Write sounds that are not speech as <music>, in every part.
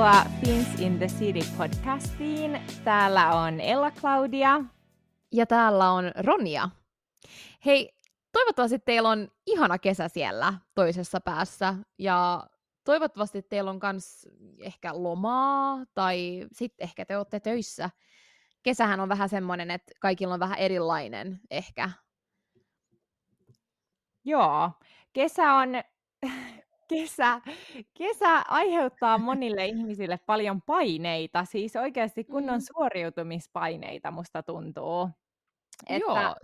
Tervetuloa Fins in the City podcastiin. Täällä on Ella Claudia. Ja täällä on Ronja. Hei, toivottavasti teillä on ihana kesä siellä toisessa päässä. Ja toivottavasti teillä on myös ehkä lomaa tai sitten ehkä te olette töissä. Kesähän on vähän semmoinen, että kaikilla on vähän erilainen ehkä. Joo, kesä on kesä, kesä aiheuttaa monille ihmisille paljon paineita, siis oikeasti kunnon mm. suoriutumispaineita musta tuntuu. Että Joo.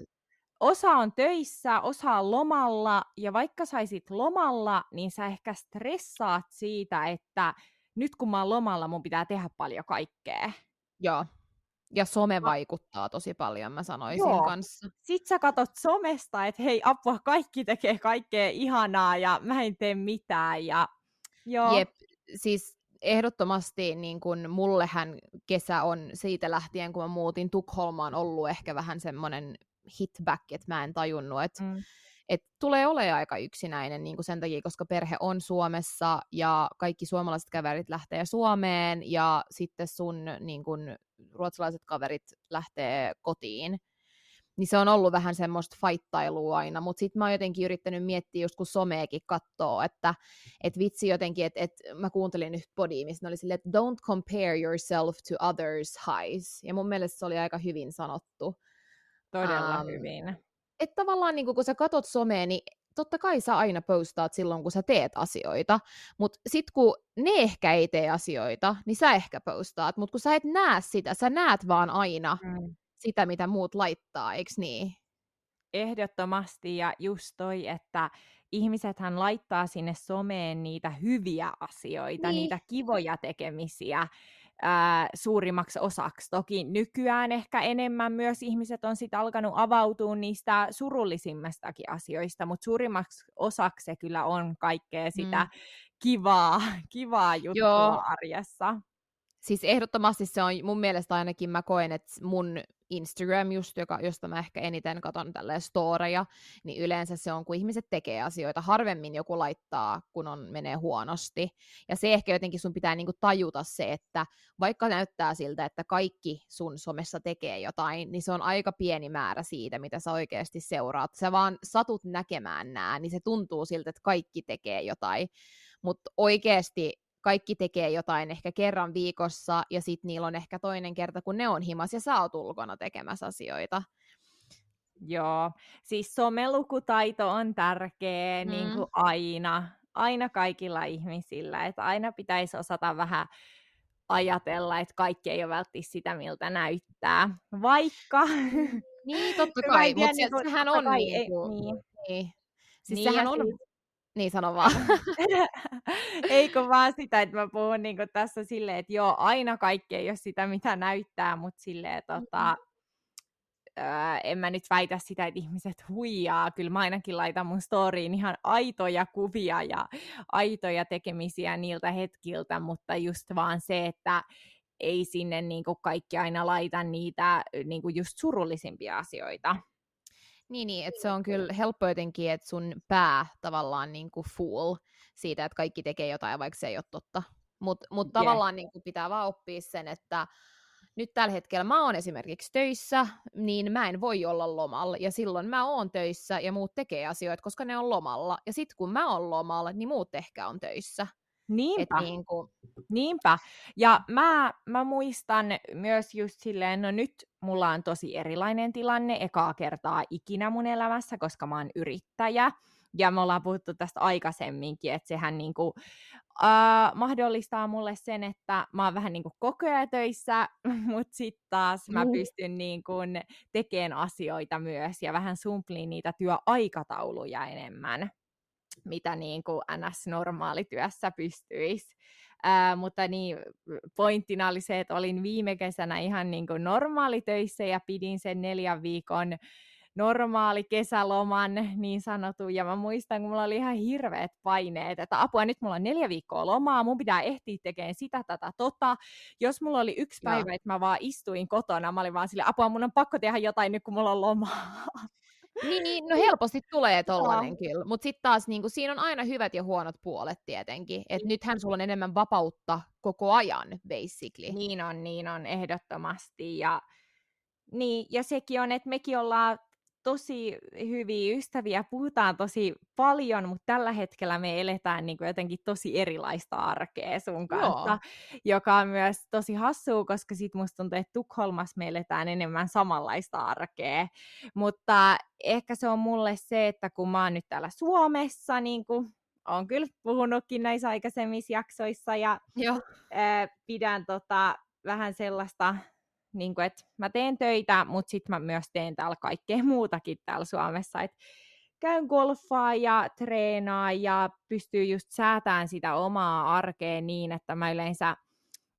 osa on töissä, osa on lomalla, ja vaikka saisit lomalla, niin sä ehkä stressaat siitä, että nyt kun mä oon lomalla, mun pitää tehdä paljon kaikkea. Joo, ja some vaikuttaa tosi paljon, mä sanoisin Joo. kanssa. Sitten sä katot somesta, että hei apua, kaikki tekee kaikkea ihanaa ja mä en tee mitään. Ja... Joo. Jep, siis ehdottomasti niin kun mullehän kesä on siitä lähtien, kun mä muutin Tukholmaan, ollut ehkä vähän semmoinen hitback, että mä en tajunnut, että mm et tulee olemaan aika yksinäinen niin kuin sen takia, koska perhe on Suomessa ja kaikki suomalaiset kaverit lähtee Suomeen ja sitten sun niin kuin, ruotsalaiset kaverit lähtee kotiin. Niin se on ollut vähän semmoista faittailua aina, mutta sitten mä oon jotenkin yrittänyt miettiä, just kun someekin katsoo, että et vitsi jotenkin, että et, mä kuuntelin nyt podia, missä oli silleen, että don't compare yourself to others' highs. Ja mun mielestä se oli aika hyvin sanottu. Todella um, hyvin että tavallaan niin kun sä katot somea, niin totta kai sä aina postaat silloin, kun sä teet asioita, mutta sit kun ne ehkä ei tee asioita, niin sä ehkä postaat, mutta kun sä et näe sitä, sä näet vaan aina mm. sitä, mitä muut laittaa, eikö niin? Ehdottomasti, ja just toi, että ihmisethän laittaa sinne someen niitä hyviä asioita, niin. niitä kivoja tekemisiä, ää, suurimmaksi osaksi. Toki nykyään ehkä enemmän myös ihmiset on sitten alkanut avautua niistä surullisimmistakin asioista, mutta suurimmaksi osaksi se kyllä on kaikkea sitä mm. kivaa, kivaa juttua Joo. arjessa. Siis ehdottomasti se on, mun mielestä ainakin mä koen, että mun Instagram just, joka, josta mä ehkä eniten katon tälleen storeja, niin yleensä se on, kun ihmiset tekee asioita. Harvemmin joku laittaa, kun on, menee huonosti. Ja se ehkä jotenkin sun pitää niinku tajuta se, että vaikka näyttää siltä, että kaikki sun somessa tekee jotain, niin se on aika pieni määrä siitä, mitä sä oikeasti seuraat. Sä vaan satut näkemään nää, niin se tuntuu siltä, että kaikki tekee jotain. Mutta oikeasti kaikki tekee jotain ehkä kerran viikossa, ja sitten niillä on ehkä toinen kerta, kun ne on himas, ja sä oot ulkona tekemässä asioita. Joo, siis somelukutaito on tärkeä mm. niin kuin aina, aina kaikilla ihmisillä, että aina pitäisi osata vähän ajatella, että kaikki ei ole välttämättä sitä, miltä näyttää, vaikka... Niin, totta <laughs> kai, mutta niin sehän on kai, niin, kuin, niin. niin. Siis niin, sehän on siis, niin sano vaan. <laughs> Eikö vaan sitä, että mä puhun niin tässä silleen, että joo, aina kaikki ei ole sitä, mitä näyttää, mutta silleen, tota, öö, en mä nyt väitä sitä, että ihmiset huijaa. Kyllä mä ainakin laitan mun storyin ihan aitoja kuvia ja aitoja tekemisiä niiltä hetkiltä, mutta just vaan se, että ei sinne niin kaikki aina laita niitä niin just surullisimpia asioita. Niin, niin että se on kyllä helppo jotenkin, että sun pää tavallaan niin kuin fool siitä, että kaikki tekee jotain, vaikka se ei ole totta. Mutta mut tavallaan yeah. niin kuin pitää vaan oppia sen, että nyt tällä hetkellä mä oon esimerkiksi töissä, niin mä en voi olla lomalla. Ja silloin mä oon töissä ja muut tekee asioita, koska ne on lomalla. Ja sitten kun mä oon lomalla, niin muut ehkä on töissä. Niinpä. niin kuin... Niinpä. Ja mä, mä muistan myös just silleen, no nyt mulla on tosi erilainen tilanne ekaa kertaa ikinä mun elämässä, koska mä oon yrittäjä. Ja me ollaan puhuttu tästä aikaisemminkin, että sehän niinku, uh, mahdollistaa mulle sen, että mä oon vähän niinku koko ajan töissä, <laughs> mutta sitten taas mä mm. pystyn niinku tekemään asioita myös ja vähän sumpliin niitä työaikatauluja enemmän mitä niin kuin NS-normaalityössä pystyisi. Ää, mutta niin, pointtina oli se, että olin viime kesänä ihan niin kuin normaalitöissä ja pidin sen neljän viikon normaali kesäloman niin sanottu, ja mä muistan, kun mulla oli ihan hirveät paineet, että apua, nyt mulla on neljä viikkoa lomaa, mun pitää ehtiä tekemään sitä, tätä, tota. Jos mulla oli yksi päivä, että mä vaan istuin kotona, mä olin vaan sille, apua, mun on pakko tehdä jotain nyt, kun mulla on lomaa. Niin, no helposti tulee tollanen kyllä, mutta sitten taas niin kuin, siinä on aina hyvät ja huonot puolet tietenkin, että niin. nythän sulla on enemmän vapautta koko ajan, basically. Niin on, niin on, ehdottomasti, ja, niin, ja sekin on, että mekin ollaan tosi hyviä ystäviä, puhutaan tosi paljon, mutta tällä hetkellä me eletään niin kuin jotenkin tosi erilaista arkea sun kanssa, Joo. joka on myös tosi hassua, koska sit musta tuntuu, että Tukholmassa me eletään enemmän samanlaista arkea, mutta ehkä se on mulle se, että kun mä oon nyt täällä Suomessa, niin kuin on kyllä puhunutkin näissä aikaisemmissa jaksoissa ja Joo. Ää, pidän tota, vähän sellaista niin kuin, että mä teen töitä, mutta sitten mä myös teen täällä kaikkea <laughs> muutakin täällä Suomessa, että käyn golfaa ja treenaa ja pystyy just säätämään sitä omaa arkea niin, että mä yleensä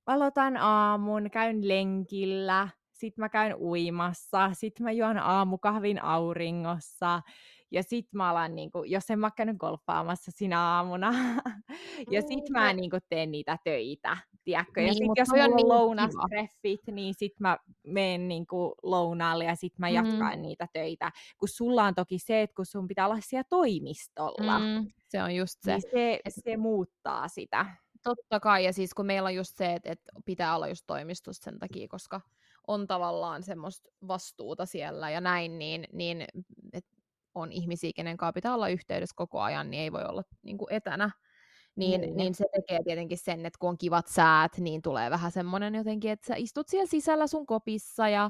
aloitan aamun, käyn lenkillä, sitten mä käyn uimassa, sitten mä juon aamukahvin auringossa, ja sit mä alan, niin kuin, jos en mä käynyt golfaamassa sinä aamuna, <laughs> ja sit mm, mä niin kuin, teen niitä töitä, tiedätkö? Ja niin, sit jos on niin lounastreffit, niin sit mä menen niin lounaalle ja sit mä jatkan mm. niitä töitä. Kun sulla on toki se, että kun sun pitää olla siellä toimistolla, mm, se on just se. Niin se, se muuttaa sitä. Totta kai, ja siis kun meillä on just se, että, että pitää olla just toimistossa sen takia, koska on tavallaan semmoista vastuuta siellä ja näin, niin, niin et on ihmisiä, kenen kanssa pitää olla yhteydessä koko ajan, niin ei voi olla niin kuin etänä. Niin, niin. niin se tekee tietenkin sen, että kun on kivat säät, niin tulee vähän semmoinen jotenkin, että sä istut siellä sisällä sun kopissa ja,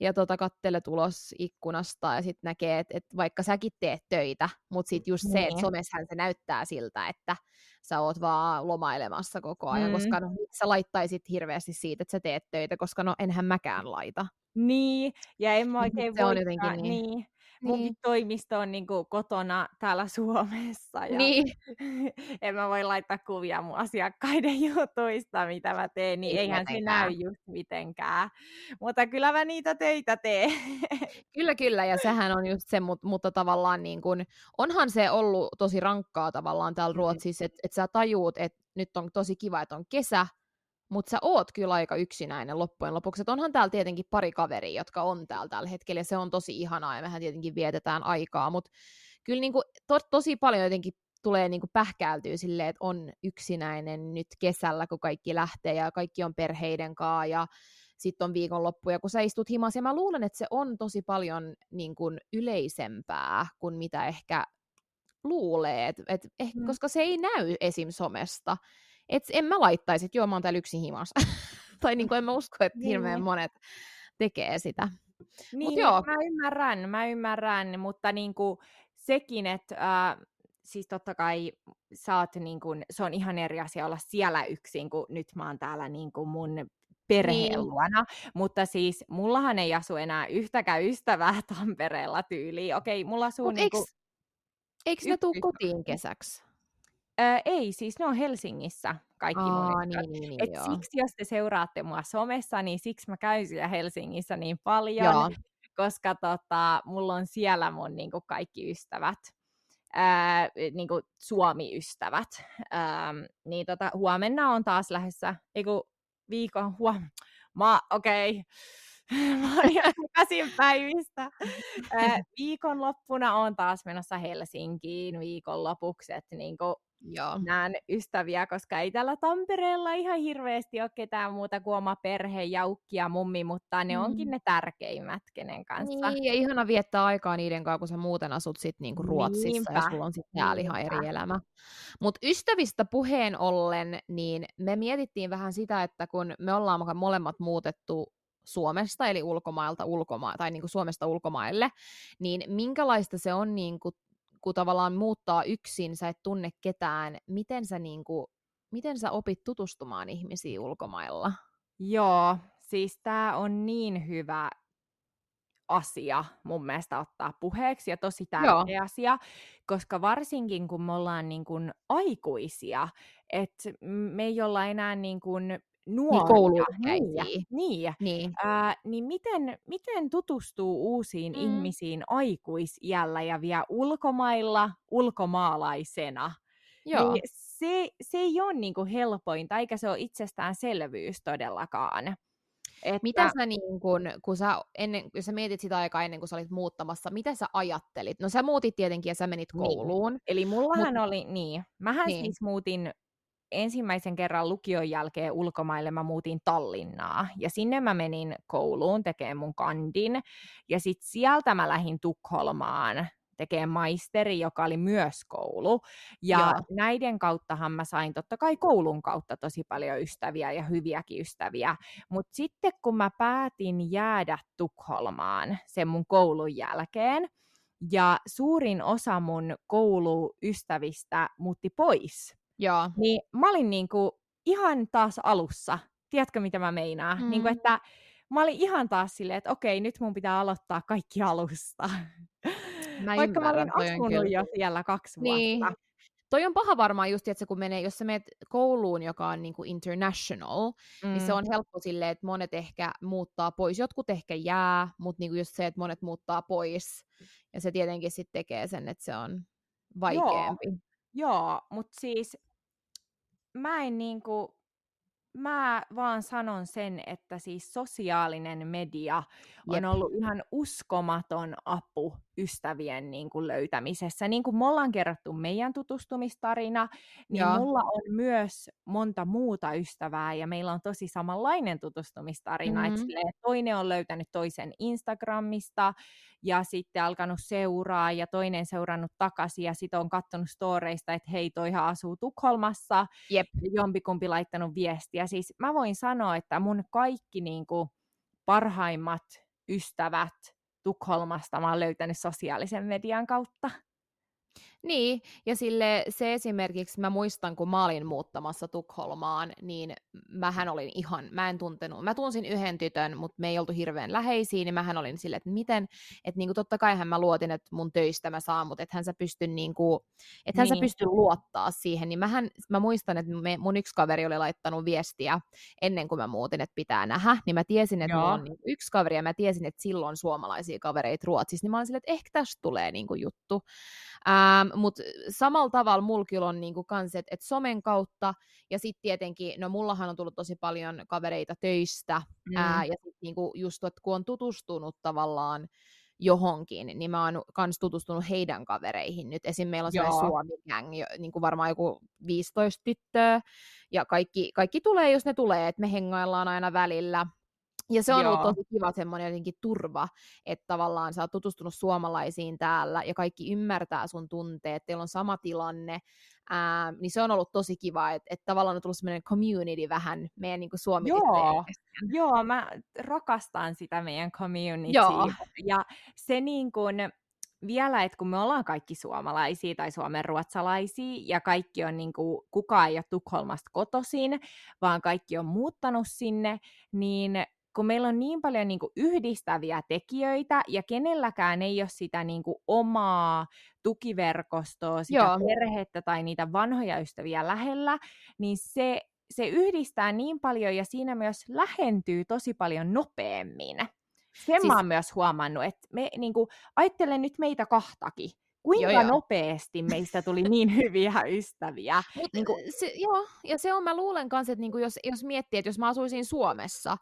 ja tota, kattelet ulos ikkunasta ja sitten näkee, että, että vaikka säkin teet töitä, mutta sitten just niin. se, että niin. somessahan se näyttää siltä, että sä oot vaan lomailemassa koko ajan, mm. koska no, sä laittaisit hirveästi siitä, että sä teet töitä, koska no enhän mäkään laita. Niin, ja en mä <laughs> oikein se voi... on jotenkin niin. niin munkin niin. toimisto on niin kuin kotona täällä Suomessa. Ja niin. <laughs> en mä voi laittaa kuvia mun asiakkaiden <laughs> jutuista, mitä mä teen, niin Ei eihän se näy just mitenkään. Mutta kyllä mä niitä töitä teen. <laughs> kyllä, kyllä, ja sehän on just se, mutta, mutta tavallaan niin kuin, onhan se ollut tosi rankkaa tavallaan täällä mm. Ruotsissa, että et sä tajuut, että nyt on tosi kiva, että on kesä, mutta sä oot kyllä aika yksinäinen loppujen lopuksi. Et onhan täällä tietenkin pari kaveria, jotka on täällä tällä hetkellä, ja se on tosi ihanaa, ja mehän tietenkin vietetään aikaa, mutta kyllä niinku to, tosi paljon jotenkin tulee niinku pähkäältyä silleen, että on yksinäinen nyt kesällä, kun kaikki lähtee, ja kaikki on perheiden kanssa, ja sitten on viikonloppu, ja kun sä istut himas, ja mä luulen, että se on tosi paljon niin kuin yleisempää kuin mitä ehkä luulee, et, et, eh, mm. koska se ei näy esim. somesta. Et en mä laittaisi, että joo, mä oon täällä yksin himassa. <laughs> tai niin kuin en mä usko, että niin. hirveän monet tekee sitä. Niin, Mut joo. mä ymmärrän, mä ymmärrän, mutta niin kuin sekin, että äh, siis totta kai oot niin kuin, se on ihan eri asia olla siellä yksin, kun nyt mä oon täällä niin kuin mun perheen niin. luona, mutta siis mullahan ei asu enää yhtäkään ystävää <laughs> Tampereella tyyliin. Okei, mulla asuu Mut niinku... Eikö ne tuu kotiin kesäksi? Öö, ei, siis ne on Helsingissä kaikki Aa, mun niin, niin, niin, Et joo. siksi, jos te seuraatte mua somessa, niin siksi mä käyn siellä Helsingissä niin paljon, joo. <laughs> koska tota, mulla on siellä mun niin kuin kaikki ystävät. Öö, niin kuin Suomi-ystävät. Öö, niin tota, huomenna on taas lähdössä, ei kun viikon <laughs> huom... Mä, okei. Okay <laughs> Mä oon ihan käsin päivistä. viikonloppuna on taas menossa Helsinkiin viikonlopuksi, että niinku Joo. näen ystäviä, koska ei täällä Tampereella ihan hirveästi ole ketään muuta kuin oma perhe, jaukki ja mummi, mutta ne mm. onkin ne tärkeimmät, kenen kanssa. Niin, ja ihana viettää aikaa niiden kanssa, kun sä muuten asut sit niinku Ruotsissa Niinpä. ja sulla on sitten täällä ihan eri elämä. Mutta ystävistä puheen ollen, niin me mietittiin vähän sitä, että kun me ollaan molemmat muutettu Suomesta, eli ulkomailta ulkoma- tai niin kuin Suomesta ulkomaille, niin minkälaista se on niin kuin kun tavallaan muuttaa yksin, sä et tunne ketään, miten sä, niin kuin, miten sä opit tutustumaan ihmisiin ulkomailla? Joo, siis tämä on niin hyvä asia mun mielestä ottaa puheeksi ja tosi tärkeä Joo. asia, koska varsinkin kun me ollaan niin kuin aikuisia, että me ei olla enää niin kuin nuoria. Niin, niin, niin. niin. Ää, niin miten, miten tutustuu uusiin mm. ihmisiin aikuisiällä ja vielä ulkomailla ulkomaalaisena? Joo. Niin se, se ei ole niinku helpointa, eikä se ole itsestäänselvyys todellakaan. Että... Mitä sä niin kun, kun sä, ennen, jos sä mietit sitä aikaa ennen kuin sä olit muuttamassa, mitä sä ajattelit? No sä muutit tietenkin ja sä menit niin. kouluun. Niin. Eli mullahan Mut... oli, niin, mähän niin. siis muutin ensimmäisen kerran lukion jälkeen ulkomaille mä muutin Tallinnaa. Ja sinne mä menin kouluun tekemään mun kandin. Ja sitten sieltä mä lähdin Tukholmaan tekemään maisteri, joka oli myös koulu. Ja Joo. näiden kauttahan mä sain totta kai koulun kautta tosi paljon ystäviä ja hyviäkin ystäviä. Mutta sitten kun mä päätin jäädä Tukholmaan sen mun koulun jälkeen, ja suurin osa mun kouluystävistä muutti pois. Joo. Niin mä olin niinku ihan taas alussa. Tiedätkö, mitä mä meinaan? Mm. Niinku, että mä olin ihan taas silleen, että okei, nyt mun pitää aloittaa kaikki alusta. Mä <laughs> Vaikka mä olin asunut jo siellä kaksi niin. vuotta. Toi on paha varmaan just, että kun menee, jos sä menet kouluun, joka on niin kuin international, mm. niin se on mm. helppo silleen, että monet ehkä muuttaa pois. Jotkut ehkä jää, mutta niin kuin just se, että monet muuttaa pois. Ja se tietenkin sitten tekee sen, että se on vaikeampi. Joo, Joo mutta siis mä en niinku, mä vaan sanon sen, että siis sosiaalinen media on Jep. ollut ihan uskomaton apu ystävien niin kuin löytämisessä. Niin kuin me ollaan kerrottu meidän tutustumistarina, niin Joo. mulla on myös monta muuta ystävää ja meillä on tosi samanlainen tutustumistarina. Mm-hmm. Että toinen on löytänyt toisen Instagramista ja sitten alkanut seuraa ja toinen seurannut takaisin ja sitten on katsonut storeista, että hei toihan asuu Tukholmassa. Jep. Jompikumpi laittanut viestiä. Siis mä voin sanoa, että mun kaikki niin kuin parhaimmat ystävät Tukholmasta mä oon löytänyt sosiaalisen median kautta. Niin, ja sille se esimerkiksi, mä muistan, kun mä olin muuttamassa Tukholmaan, niin mähän olin ihan, mä en tuntenut, mä tunsin yhden tytön, mutta me ei oltu hirveän läheisiä, niin mähän olin sille, että miten, että niinku totta kai hän mä luotin, että mun töistä mä saan, mutta että hän sä pysty niinku, että hän niin. sä pysty luottaa siihen, niin mähän, mä muistan, että me, mun yksi kaveri oli laittanut viestiä ennen kuin mä muutin, että pitää nähdä, niin mä tiesin, että mulla on niinku yksi kaveri, ja mä tiesin, että silloin suomalaisia kavereita Ruotsissa, niin mä olin sille, että ehkä tästä tulee niinku juttu. Ähm, Mutta samalla tavalla mulla on niinku kans, että et somen kautta, ja sitten tietenkin, no mullahan on tullut tosi paljon kavereita töistä, mm. ää, ja sitten niinku just, että kun on tutustunut tavallaan johonkin, niin mä oon kans tutustunut heidän kavereihin nyt. Esim. meillä on sellainen Suomi-gang, niin kuin varmaan joku 15 tyttöä, ja kaikki, kaikki tulee, jos ne tulee, että me hengaillaan aina välillä. Ja se on Joo. ollut tosi kiva semmoinen jotenkin turva, että tavallaan sä oot tutustunut suomalaisiin täällä ja kaikki ymmärtää sun tunteet, teillä on sama tilanne, ää, niin se on ollut tosi kiva, että, että tavallaan on tullut semmoinen community vähän meidän niin suomi Joo. Joo, mä rakastan sitä meidän community. Joo. Ja se niin kuin, vielä, että kun me ollaan kaikki suomalaisia tai suomenruotsalaisia ja kaikki on niin kuin, kukaan ei ole Tukholmasta kotoisin, vaan kaikki on muuttanut sinne, niin kun meillä on niin paljon niin kuin yhdistäviä tekijöitä ja kenelläkään ei ole sitä niin kuin omaa tukiverkostoa, sitä Joo. perhettä tai niitä vanhoja ystäviä lähellä, niin se, se yhdistää niin paljon ja siinä myös lähentyy tosi paljon nopeammin. Sen siis... mä oon myös huomannut, että me, niin kuin, ajattelen nyt meitä kahtakin, kuinka joo, joo. nopeasti meistä tuli niin <laughs> hyviä ystäviä. Mut, niin kuin... se, joo, ja se on, mä luulen kanssa, että niin jos, jos miettii, että jos mä asuisin Suomessa,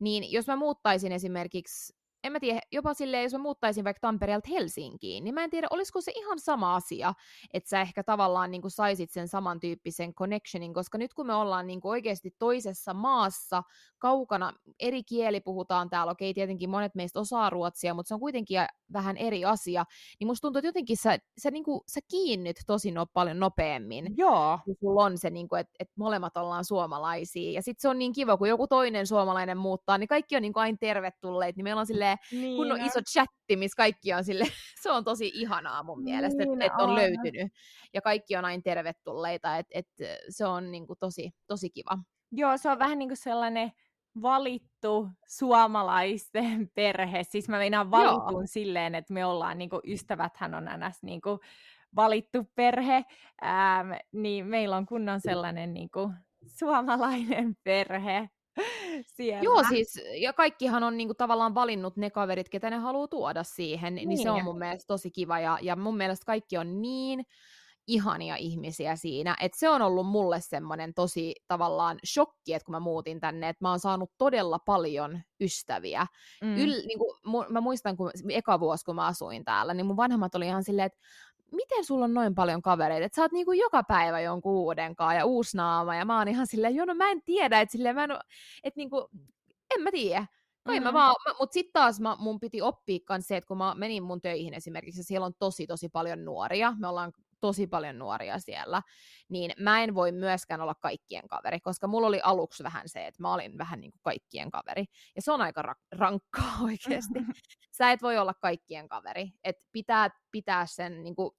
niin jos mä muuttaisin esimerkiksi en mä tiedä, jopa silleen, jos mä muuttaisin vaikka Tampereelta Helsinkiin, niin mä en tiedä, olisiko se ihan sama asia, että sä ehkä tavallaan niin kuin saisit sen samantyyppisen connectionin, koska nyt kun me ollaan niin kuin oikeasti toisessa maassa, kaukana, eri kieli puhutaan täällä, okei, tietenkin monet meistä osaa ruotsia, mutta se on kuitenkin vähän eri asia, niin musta tuntuu, että jotenkin sä, sä, niin kuin, sä kiinnyt tosi no, paljon nopeammin. Joo. Kun sulla on se, niin kuin, että, että molemmat ollaan suomalaisia, ja sitten se on niin kiva, kun joku toinen suomalainen muuttaa, niin kaikki on niin kuin aina tervetulleet, niin meillä on silleen niin kun on iso chatti, missä kaikki on sille, <laughs> se on tosi ihanaa mun mielestä, niin että et on, on löytynyt. Ja kaikki on aina tervetulleita, että et se on niin kuin tosi, tosi kiva. Joo, se on vähän niin kuin sellainen valittu suomalaisten <laughs> perhe. Siis mä meinaan valitun silleen, että me ollaan, niin kuin, ystäväthän on ns. Niin kuin, valittu perhe, ähm, niin meillä on kunnon sellainen niin kuin, suomalainen perhe <laughs> siellä. Joo, siis, ja kaikkihan on niinku tavallaan valinnut ne kaverit, ketä ne haluaa tuoda siihen, niin, niin se on mun mielestä tosi kiva, ja, ja mun mielestä kaikki on niin ihania ihmisiä siinä. Et se on ollut mulle semmoinen tosi tavallaan shokki, että kun mä muutin tänne, että mä oon saanut todella paljon ystäviä. Mm. Yl, niin kuin, mu, mä muistan, kun eka vuosi, kun mä asuin täällä, niin mun vanhemmat oli ihan silleen, että miten sulla on noin paljon kavereita, että sä oot niinku joka päivä jonkun uuden kanssa ja uusi naama, ja mä oon ihan silleen, joo no mä en tiedä, että silleen mä en että niinku, en mä tiedä. Kai mm-hmm. mä vaan, mä, mut sit taas mä, mun piti oppia se, että kun mä menin mun töihin esimerkiksi, ja siellä on tosi tosi paljon nuoria, me ollaan tosi paljon nuoria siellä, niin mä en voi myöskään olla kaikkien kaveri, koska mulla oli aluksi vähän se, että mä olin vähän niin kuin kaikkien kaveri. Ja se on aika ra- rankkaa <laughs> oikeasti. <laughs> Sä et voi olla kaikkien kaveri. että pitää pitää sen niin kuin,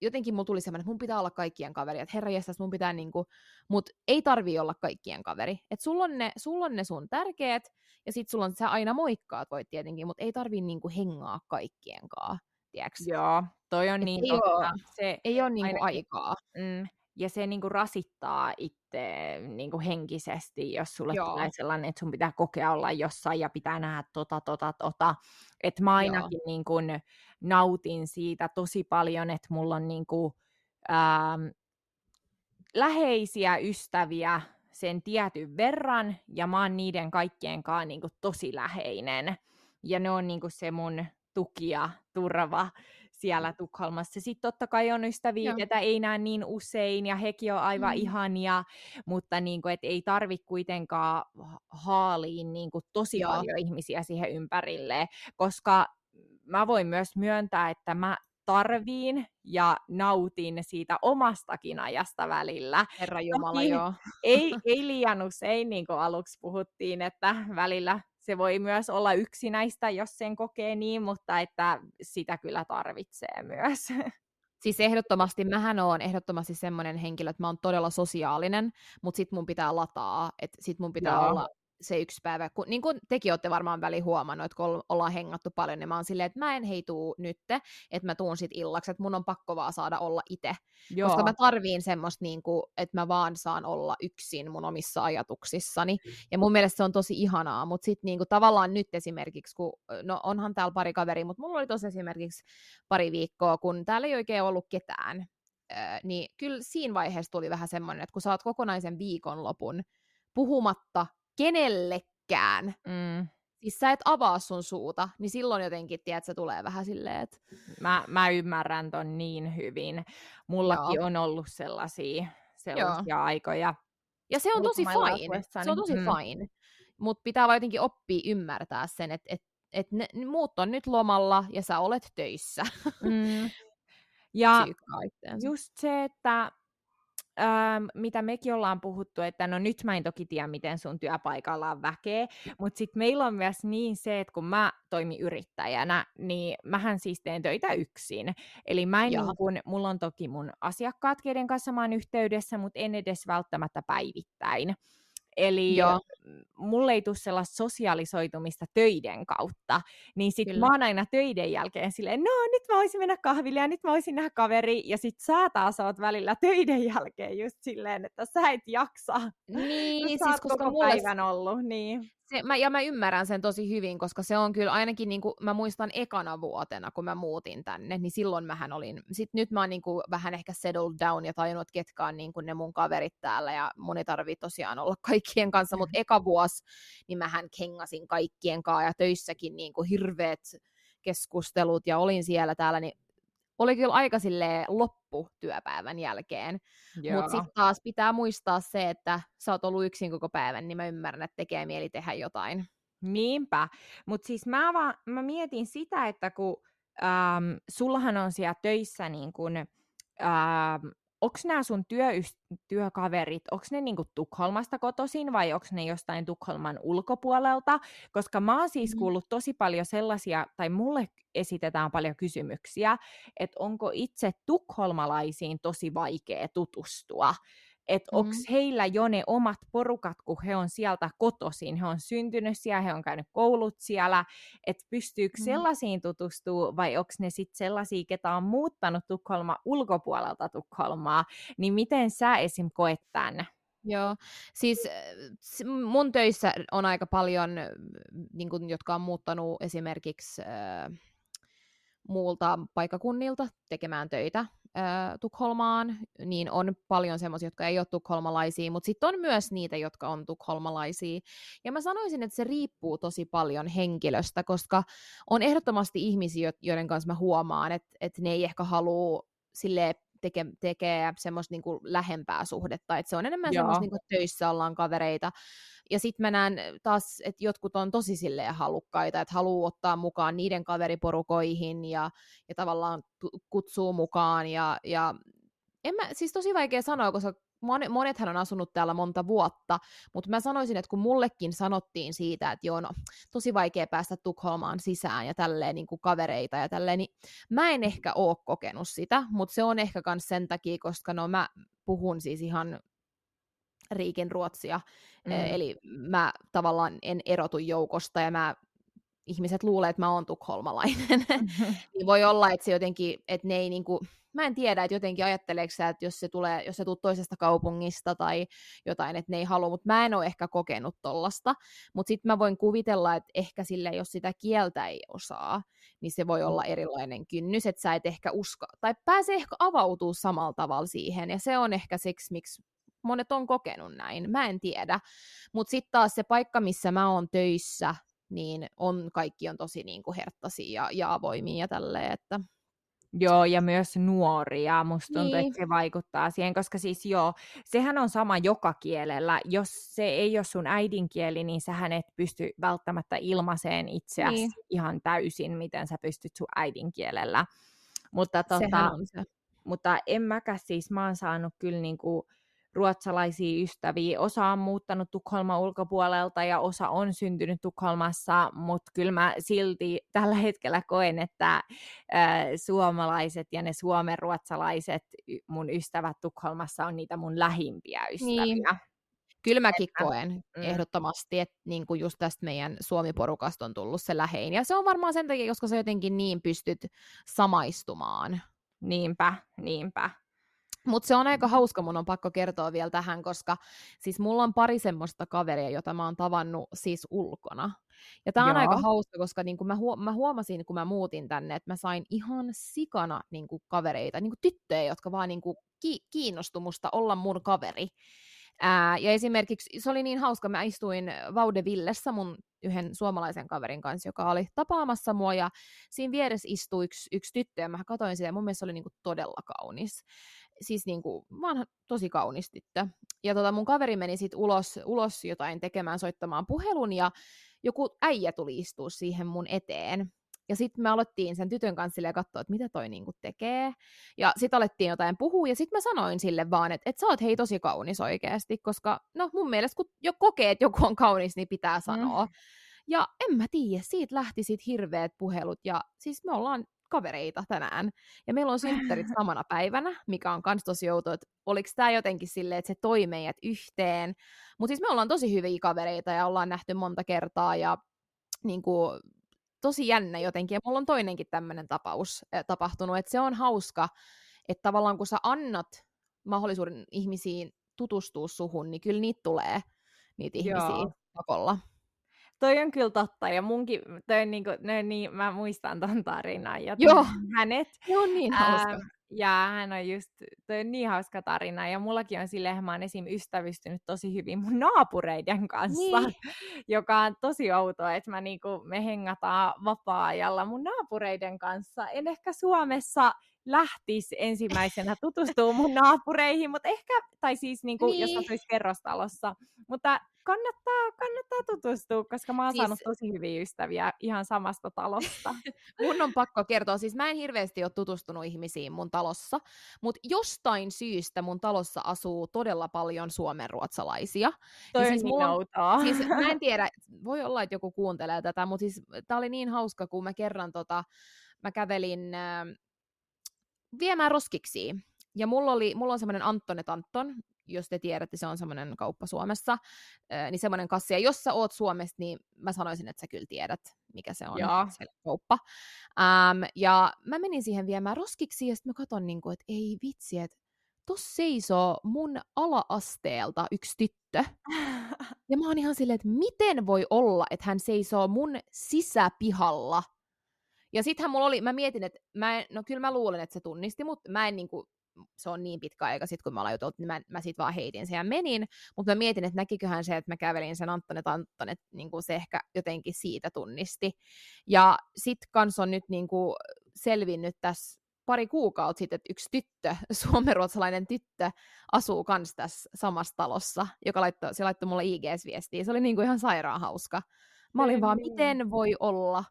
jotenkin mulla tuli semmoinen, että mun pitää olla kaikkien kaveri, että herra jästäs, mun pitää niinku, mut ei tarvii olla kaikkien kaveri. Että sulla on ne, sulla on ne sun tärkeät, ja sit sulla on, sä aina moikkaat voit tietenkin, mutta ei tarvii niinku hengaa kaikkien kanssa, Joo, toi on Et niin ei totta. Ole, se ei ole niinku aikaa. Mm, ja se niinku rasittaa itse niinku henkisesti, jos sulle Joo. tulee sellainen, että sun pitää kokea olla jossain ja pitää nähdä tota, tota, tota. Että mä ainakin niinku nautin siitä tosi paljon, että mulla on niinku, ähm, läheisiä ystäviä sen tietyn verran, ja mä oon niiden kaikkien kanssa niinku tosi läheinen. Ja ne on niinku se mun tuki ja turva siellä. Tukholmassa. Sitten totta kai on ystäviä, ketä ei näe niin usein, ja hekin on aivan mm. ihania, mutta niin kuin, et ei tarvi kuitenkaan haaliin niin kuin tosi Joo. paljon ihmisiä siihen ympärille, koska mä voin myös myöntää, että mä tarviin ja nautin siitä omastakin ajasta välillä. Herra Jumala, Toki joo. Ei, ei liian usein, niin kuin aluksi puhuttiin, että välillä se voi myös olla yksinäistä, jos sen kokee niin, mutta että sitä kyllä tarvitsee myös. <laughs> Siis ehdottomasti, mähän on ehdottomasti semmoinen henkilö, että mä oon todella sosiaalinen, mutta sit mun pitää lataa, että sit mun pitää Joo. olla se yksi päivä, kun, niin kuin tekin olette varmaan väli huomannut, että kun ollaan hengattu paljon, niin mä oon silleen, että mä en heitu nytte, että mä tuun sit illaksi, että mun on pakko vaan saada olla itse. Koska mä tarviin semmoista, niin kuin, että mä vaan saan olla yksin mun omissa ajatuksissani. Ja mun mielestä se on tosi ihanaa, mutta sitten niin kuin, tavallaan nyt esimerkiksi, kun, no onhan täällä pari kaveri, mutta mulla oli tosi esimerkiksi pari viikkoa, kun täällä ei oikein ollut ketään. Niin kyllä siinä vaiheessa tuli vähän semmoinen, että kun sä oot kokonaisen viikonlopun puhumatta kenellekään, mm. siis sä et avaa sun suuta, niin silloin jotenkin, tiedät, se tulee vähän silleen, että... Mä, mä ymmärrän ton niin hyvin. Mullakin Joo. on ollut sellaisia, sellaisia Joo. aikoja. Ja se on tosi fine, se on tosi mm. fine. Mutta pitää vaan jotenkin oppia ymmärtää sen, että et, et ne, muut on nyt lomalla ja sä olet töissä. Mm. <laughs> Ja just se, että ähm, mitä mekin ollaan puhuttu, että no nyt mä en toki tiedä, miten sun työpaikalla on väkeä, mutta sitten meillä on myös niin se, että kun mä toimin yrittäjänä, niin mähän siis teen töitä yksin. Eli mä en niin kun, mulla on toki mun asiakkaat, keiden kanssa mä oon yhteydessä, mutta en edes välttämättä päivittäin. Eli Joo. mulle ei tule sellaista sosiaalisoitumista töiden kautta, niin sitten mä oon aina töiden jälkeen silleen, no nyt mä voisin mennä kahville ja nyt mä voisin nähdä kaveri, ja sit sä taas oot välillä töiden jälkeen just silleen, että sä et jaksa. Niin, siis koska koko mulle... päivän ollut, niin se, mä, ja mä ymmärrän sen tosi hyvin, koska se on kyllä ainakin, niin kuin, mä muistan ekana vuotena, kun mä muutin tänne, niin silloin mähän olin, sit nyt mä oon niin kuin, vähän ehkä settled down ja tajunnut, että ketkä on niin kuin, ne mun kaverit täällä, ja mun ei tarvii tosiaan olla <laughs> kaikkien kanssa, mutta eka vuosi, niin mähän kengasin kaikkien kanssa, ja töissäkin niin kuin, hirveät keskustelut, ja olin siellä täällä, niin oli kyllä aika loppu työpäivän jälkeen. Mutta sitten taas pitää muistaa se, että sä oot ollut yksin koko päivän, niin mä ymmärrän, että tekee mieli tehdä jotain. Niinpä. Mutta siis mä, vaan, mä mietin sitä, että kun ähm, sullahan on siellä töissä niin kun, ähm, onko nämä sun työyst- työkaverit, onko ne niinku Tukholmasta kotoisin vai onko ne jostain Tukholman ulkopuolelta? Koska mä oon siis mm. kuullut tosi paljon sellaisia, tai mulle esitetään paljon kysymyksiä, että onko itse tukholmalaisiin tosi vaikea tutustua että mm-hmm. onko heillä jo ne omat porukat, kun he on sieltä kotoisin, he on syntynyt siellä, he on käynyt koulut siellä, että pystyykö mm-hmm. sellaisiin tutustua vai onko ne sitten sellaisia, ketä on muuttanut Tukholma ulkopuolelta Tukholmaa, niin miten sä esim. koet tämän? Joo, siis mun töissä on aika paljon, niin kun, jotka on muuttanut esimerkiksi äh, muulta paikakunnilta tekemään töitä, äh, Tukholmaan, niin on paljon semmoisia, jotka ei ole tukholmalaisia, mutta sitten on myös niitä, jotka on tukholmalaisia. Ja mä sanoisin, että se riippuu tosi paljon henkilöstä, koska on ehdottomasti ihmisiä, joiden kanssa mä huomaan, että, että ne ei ehkä halua silleen teke, tekee semmoista niinku lähempää suhdetta, että se on enemmän semmoista niinku töissä ollaan kavereita. Ja sitten mä näen taas, että jotkut on tosi silleen halukkaita, että haluaa ottaa mukaan niiden kaveriporukoihin ja, ja tavallaan kutsuu mukaan. Ja, ja en mä, siis tosi vaikea sanoa, koska monethan on asunut täällä monta vuotta, mutta mä sanoisin, että kun mullekin sanottiin siitä, että joo, no, tosi vaikea päästä Tukholmaan sisään ja tälleen niin kuin kavereita ja tälleen, niin mä en ehkä oo kokenut sitä, mutta se on ehkä myös sen takia, koska no mä puhun siis ihan riikin ruotsia, e, mm. eli mä tavallaan en erotu joukosta ja mä ihmiset luulee, että mä oon tukholmalainen, <laughs> niin voi olla, että se jotenkin, että ne ei niinku, mä en tiedä, että jotenkin ajatteleeko sä, että jos se tulee, jos se tulet toisesta kaupungista tai jotain, että ne ei halua, mutta mä en ole ehkä kokenut tollasta, mutta sitten mä voin kuvitella, että ehkä sille, jos sitä kieltä ei osaa, niin se voi mm. olla erilainen kynnys, että sä et ehkä usko, tai pääse ehkä avautuu samalla tavalla siihen, ja se on ehkä siksi, miksi monet on kokenut näin, mä en tiedä, mutta sitten taas se paikka, missä mä oon töissä, niin on, kaikki on tosi niin kuin herttaisia ja, ja avoimia ja tälleen, että Joo, ja myös nuoria. Musta tuntuu, niin. että se vaikuttaa siihen, koska siis joo, sehän on sama joka kielellä. Jos se ei ole sun äidinkieli, niin sähän et pysty välttämättä ilmaiseen itseäsi niin. ihan täysin, miten sä pystyt sun äidinkielellä. Mutta, tota, se. mutta en mäkä siis, mä oon saanut kyllä niinku, ruotsalaisia ystäviä. Osa on muuttanut Tukholman ulkopuolelta ja osa on syntynyt Tukholmassa, mutta kyllä mä silti tällä hetkellä koen, että äh, suomalaiset ja ne suomenruotsalaiset mun ystävät Tukholmassa on niitä mun lähimpiä ystäviä. Niin. Kyllä mäkin että, koen mm. ehdottomasti, että niin kuin just tästä meidän Suomi-porukasta on tullut se lähein. Ja se on varmaan sen takia, koska sä jotenkin niin pystyt samaistumaan. Niinpä, niinpä. Mutta se on aika hauska, mun on pakko kertoa vielä tähän, koska siis mulla on pari semmoista kaveria, jota mä oon tavannut siis ulkona. Ja tää on Joo. aika hauska, koska niinku mä, huo- mä huomasin, kun mä muutin tänne, että mä sain ihan sikana niinku kavereita, niinku tyttöjä, jotka vaan niinku ki- kiinnostu musta olla mun kaveri. Ää, ja esimerkiksi se oli niin hauska, mä istuin Vaudevillessä mun yhden suomalaisen kaverin kanssa, joka oli tapaamassa mua, ja siinä vieressä istui yksi, yksi tyttö, ja mä katsoin sitä, ja mun mielestä se oli niinku todella kaunis siis niinku, vanha, tosi kaunis tyttö. Ja tota, mun kaveri meni sitten ulos, ulos jotain tekemään, soittamaan puhelun, ja joku äijä tuli istua siihen mun eteen. Ja sitten me alettiin sen tytön kanssa ja katsoa, että mitä toi niinku tekee. Ja sitten alettiin jotain puhua, ja sitten mä sanoin sille vaan, että, että sä oot hei tosi kaunis oikeasti, koska no mun mielestä kun jo kokee, että joku on kaunis, niin pitää mm. sanoa. Mm. Ja en mä tiedä, siitä lähti sit hirveät puhelut, ja siis me ollaan kavereita tänään. Ja meillä on synttärit <laughs> samana päivänä, mikä on kans tosi outo, että oliko tämä jotenkin silleen, että se toi meidät yhteen. Mutta siis me ollaan tosi hyviä kavereita ja ollaan nähty monta kertaa ja niin kuin, tosi jännä jotenkin. Ja mulla on toinenkin tämmöinen tapaus äh, tapahtunut, että se on hauska, että tavallaan kun sä annat mahdollisuuden ihmisiin tutustua suhun, niin kyllä niitä tulee, niitä ihmisiä Joo. pakolla toi on kyllä totta, ja munkin, toi niinku, no niin, mä muistan ton tarinan, ja Joo. hänet. Se on niin hauska. Ähm, ja hän on just, toi on niin hauska tarina, ja mullakin on silleen, mä oon esim. ystävystynyt tosi hyvin mun naapureiden kanssa, niin. joka on tosi outoa, että mä niinku, me hengataan vapaa-ajalla mun naapureiden kanssa. En ehkä Suomessa lähtisi ensimmäisenä tutustumaan mun naapureihin, mutta ehkä, tai siis niin kuin, niin. jos asuisi kerrostalossa, mutta kannattaa, kannattaa tutustua, koska mä oon siis... saanut tosi hyviä ystäviä ihan samasta talosta. <laughs> mun on pakko kertoa, siis mä en hirveästi ole tutustunut ihmisiin mun talossa, mutta jostain syystä mun talossa asuu todella paljon suomenruotsalaisia. Toi ja siis mulla on, siis, mä en <laughs> tiedä, voi olla, että joku kuuntelee tätä, mutta siis tää oli niin hauska, kun mä kerran tota, mä kävelin äh, viemään roskiksi. Ja mulla, oli, mulla on semmoinen Antonet Anton, jos te tiedätte, se on semmoinen kauppa Suomessa, niin semmoinen kassi. Ja jos sä oot Suomesta, niin mä sanoisin, että sä kyllä tiedät, mikä se on Joo. se kauppa. Ähm, ja mä menin siihen viemään roskiksi, ja sitten mä katson, niin kuin, että ei vitsi, että tossa seisoo mun ala-asteelta yksi tyttö. <laughs> Ja mä oon ihan silleen, että miten voi olla, että hän seisoo mun sisäpihalla Ja sittenhän mulla oli, mä mietin, että mä en, no kyllä mä luulen, että se tunnisti, mutta mä en niinku, se on niin pitkä aika sitten, kun mä ollaan juteltu, niin mä, mä sit vaan heitin sen ja menin, mutta mä mietin, että näkiköhän se, että mä kävelin sen Antonet Antonet, niin kuin se ehkä jotenkin siitä tunnisti. Ja sit kans on nyt niin kuin selvinnyt tässä pari kuukautta sitten, että yksi tyttö, <laughs> suomenruotsalainen tyttö, asuu kans tässä samassa talossa, joka laittoi, se laittoi mulle IGS-viestiä. Se oli niinku ihan sairaan hauska. Mä olin vaan, niin. miten voi olla?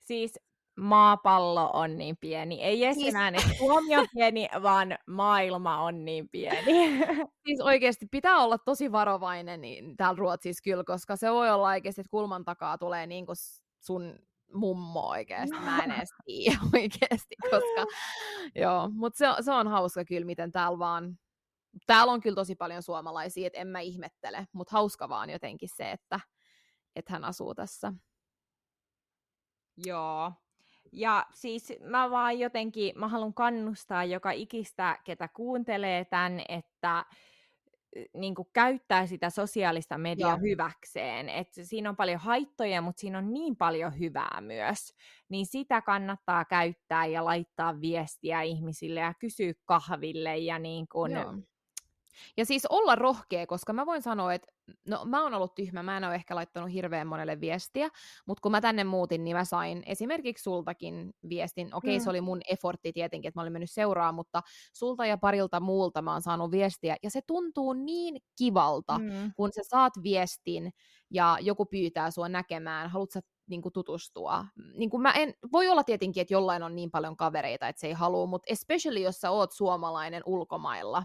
Siis maapallo on niin pieni. Ei edes siis... enää, että Suomi on pieni, vaan maailma on niin pieni. <laughs> siis oikeasti pitää olla tosi varovainen niin täällä Ruotsissa kyllä, koska se voi olla oikeasti, että kulman takaa tulee niin kuin sun mummo oikeasti. Mä en edes tiedä <laughs> oikeasti, koska <laughs> joo, mutta se, se on hauska kyllä, miten täällä vaan täällä on kyllä tosi paljon suomalaisia, että en mä ihmettele, mutta hauska vaan jotenkin se, että, että hän asuu tässä. Joo, ja siis mä vaan jotenkin, mä haluan kannustaa joka ikistä, ketä kuuntelee tämän, että niin kuin käyttää sitä sosiaalista mediaa Joo. hyväkseen. Et siinä on paljon haittoja, mutta siinä on niin paljon hyvää myös. Niin sitä kannattaa käyttää ja laittaa viestiä ihmisille ja kysyä kahville ja niin kuin, Joo. Ja siis olla rohkea, koska mä voin sanoa, että no mä oon ollut tyhmä, mä en ole ehkä laittanut hirveän monelle viestiä, mutta kun mä tänne muutin, niin mä sain esimerkiksi sultakin viestin. Okei, okay, mm. se oli mun effortti tietenkin, että mä olin mennyt seuraa, mutta sulta ja parilta muulta mä oon saanut viestiä, ja se tuntuu niin kivalta, mm. kun sä saat viestin, ja joku pyytää sua näkemään, haluat sä niin kuin tutustua. Niin kuin mä en, voi olla tietenkin, että jollain on niin paljon kavereita, että se ei halua, mutta especially jos sä oot suomalainen ulkomailla,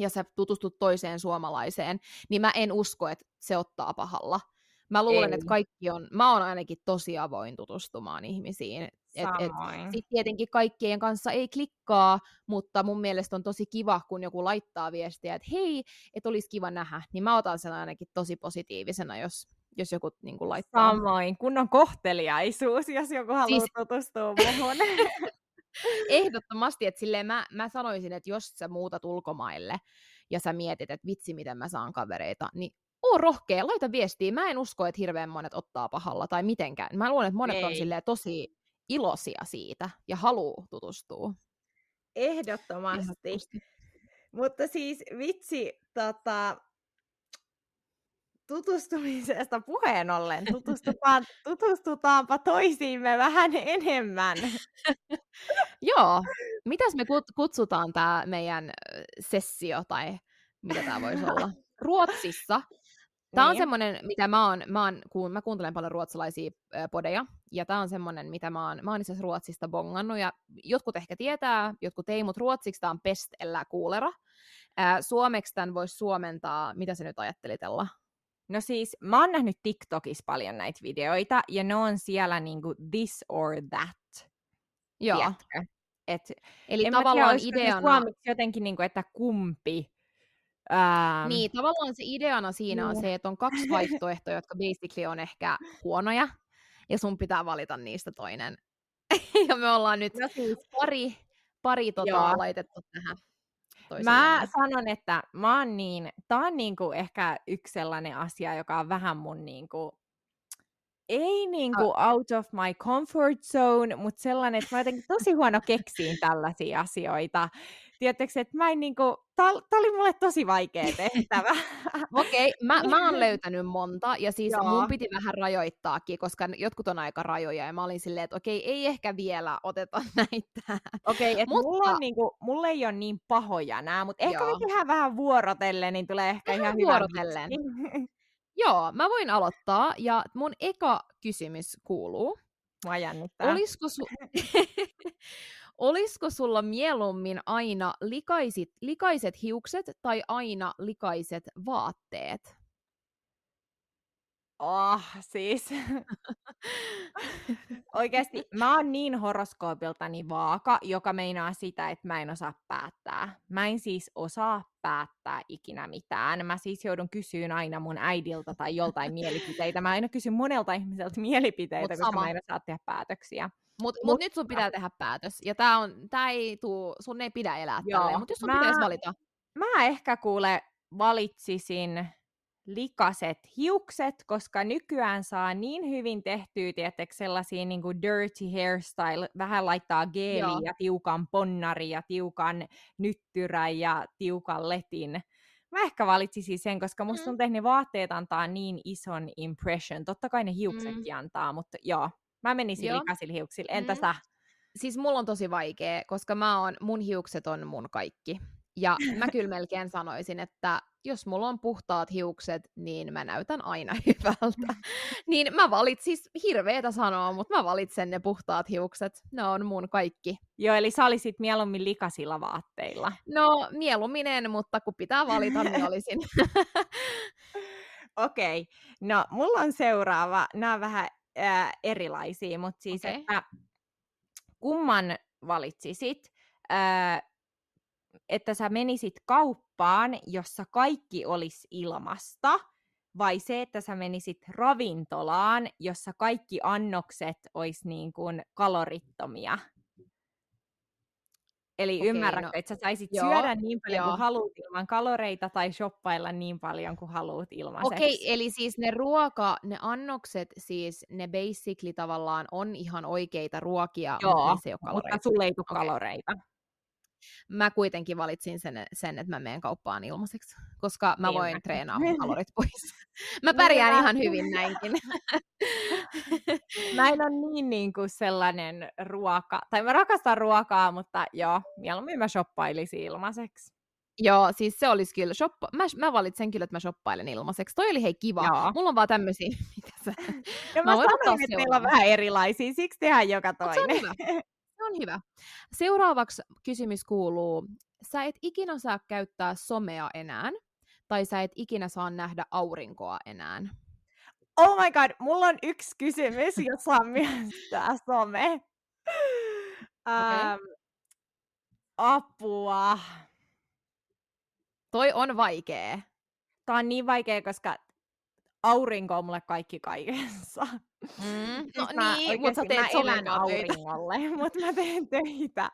ja sä tutustut toiseen suomalaiseen, niin mä en usko, että se ottaa pahalla. Mä luulen, ei. että kaikki on, mä oon ainakin tosi avoin tutustumaan ihmisiin. Et, et, sit tietenkin kaikkien kanssa ei klikkaa, mutta mun mielestä on tosi kiva, kun joku laittaa viestiä, että hei, että olisi kiva nähdä, niin mä otan sen ainakin tosi positiivisena, jos, jos joku niin kuin laittaa. Samoin, kunnon kohteliaisuus, jos joku haluaa siis... tutustua muhun. <laughs> Ehdottomasti, että silleen mä, mä sanoisin, että jos sä muutat ulkomaille ja sä mietit, että vitsi, miten mä saan kavereita, niin oo rohkea, laita viestiä. Mä en usko, että hirveän monet ottaa pahalla tai mitenkään. Mä luulen, että monet Ei. on silleen tosi iloisia siitä ja haluu tutustua. Ehdottomasti. Ehdottomasti. Mutta siis vitsi, tota, tutustumisesta puheen ollen, tutustutaan, tutustutaanpa toisiimme vähän enemmän. <laughs> Joo, mitäs me kutsutaan tämä meidän sessio, tai mitä tämä voisi olla? Ruotsissa. Tämä niin. on semmoinen, mitä mä oon, mä, oon, kun mä kuuntelen paljon ruotsalaisia podeja, ja tämä on semmoinen, mitä mä oon, mä oon itse Ruotsista bongannut, ja jotkut ehkä tietää, jotkut ei, mutta ruotsiksi tämä on pest eller kuulera. Suomeksi tämän voisi suomentaa, mitä se nyt ajattelitella? No siis, mä oon nähnyt TikTokissa paljon näitä videoita, ja ne on siellä niinku this or that. Joo. Et, Eli tavallaan tiedä, ideana... Suomeksi jotenkin, niinku, että kumpi. Ähm... Niin, tavallaan se ideana siinä on se, että on kaksi vaihtoehtoa, jotka basically on ehkä huonoja, ja sun pitää valita niistä toinen. <laughs> ja me ollaan nyt no siis... pari, pari tota, laitettu tähän Mä sanon, että mä oon niin, tää on niinku ehkä yksi sellainen asia, joka on vähän mun niinku, ei niinku oh. out of my comfort zone, mutta sellainen, että mä jotenkin tosi huono keksiin tällaisia asioita tiedättekö, että mä en niinku, tää, oli mulle tosi vaikea tehtävä. <laughs> Okei, okay, mä, mä oon löytänyt monta, ja siis Joo. mun piti vähän rajoittaakin, koska jotkut on aika rajoja, ja mä olin silleen, että okei, okay, ei ehkä vielä oteta <laughs> näitä. Okei, okay, mutta mulla, on niinku, mulla ei ole niin pahoja nämä, mutta ehkä Joo. me tehdään vähän vuorotellen, niin tulee ehkä ihan, ihan vuorotellen. <laughs> Joo, mä voin aloittaa, ja mun eka kysymys kuuluu. Mua jännittää. Olisiko, su- Olisiko sulla mieluummin aina likaisit, likaiset hiukset tai aina likaiset vaatteet? Oh, siis. <laughs> Oikeasti mä oon niin horoskoopiltani vaaka, joka meinaa sitä, että mä en osaa päättää. Mä en siis osaa päättää ikinä mitään. Mä siis joudun kysyyn aina mun äidiltä tai joltain mielipiteitä. Mä aina kysyn monelta ihmiseltä mielipiteitä, Mut koska sama. mä en osaa tehdä päätöksiä. Mut, mut, mut nyt sun pitää tehdä päätös. Ja tää, on, tää ei tuu, sun ei pidä elää Joo, tälleen, mutta jos sun mä, pitäisi valita. Mä ehkä kuule valitsisin likaset hiukset, koska nykyään saa niin hyvin tehtyä, tietysti sellaisia niin kuin dirty hairstyle, vähän laittaa geeliä ja tiukan ponnari ja tiukan nyttyrän ja tiukan letin. Mä ehkä valitsisin sen, koska musta mm. että ne vaatteet antaa niin ison impression. Totta kai ne hiuksetkin mm. antaa, mutta joo, mä menisin joo. likaisilla hiuksilla. Entä mm. sä? Siis mulla on tosi vaikea, koska mä oon, mun hiukset on mun kaikki. Ja mä kyllä <laughs> melkein sanoisin, että jos mulla on puhtaat hiukset, niin mä näytän aina <laughs> hyvältä. niin mä valitsin, siis hirveetä sanoa, mutta mä valitsen ne puhtaat hiukset. Ne on mun kaikki. Joo, eli sä olisit mieluummin likasilla vaatteilla. No, mieluummin en, mutta kun pitää valita, niin olisin. <laughs> Okei, okay. no mulla on seuraava. Nämä on vähän äh, erilaisia, mutta siis, okay. että kumman valitsisit? Äh, että sä menisit kauppaan, jossa kaikki olisi ilmasta, vai se, että sä menisit ravintolaan, jossa kaikki annokset olisi niin kuin kalorittomia? Eli okay, ymmärrätkö, no, että sä saisit joo, syödä niin paljon joo. kuin haluat ilman kaloreita tai shoppailla niin paljon kuin haluat ilmaiseksi. Okei, okay, eli siis ne ruoka, ne annokset, siis ne basically tavallaan on ihan oikeita ruokia, joo, mutta se ei ole kaloreita. mutta sulle ei tule okay. kaloreita mä kuitenkin valitsin sen, sen että mä menen kauppaan ilmaiseksi, koska mä niin voin mä. treenaa mun kalorit <laughs> pois. mä pärjään ihan hyvin näinkin. Näin on niin, niin kuin sellainen ruoka, tai mä rakastan ruokaa, mutta joo, mieluummin mä shoppailisin ilmaiseksi. Joo, siis se olisi kyllä, shoppa- mä, mä valitsen kyllä, että mä shoppailen ilmaiseksi. Toi oli hei kiva. Joo. Mulla on vaan tämmöisiä, <laughs> mitä sä... Ja mä, mä sanoin, että meillä on vähän erilaisia, siksi tehdään joka toinen. Mut se on hyvä. <laughs> Se on hyvä. Seuraavaksi kysymys kuuluu, sä et ikinä saa käyttää somea enää, tai sä et ikinä saa nähdä aurinkoa enää. Oh my god, mulla on yksi kysymys, jos on myös tää some. Okay. Ähm, apua. Toi on vaikea. Tää on niin vaikea, koska aurinko on mulle kaikki kaikessa. Mm, <laughs> no mä, niin, mutta sä teet mä auringolle, <laughs> mutta mä teen töitä.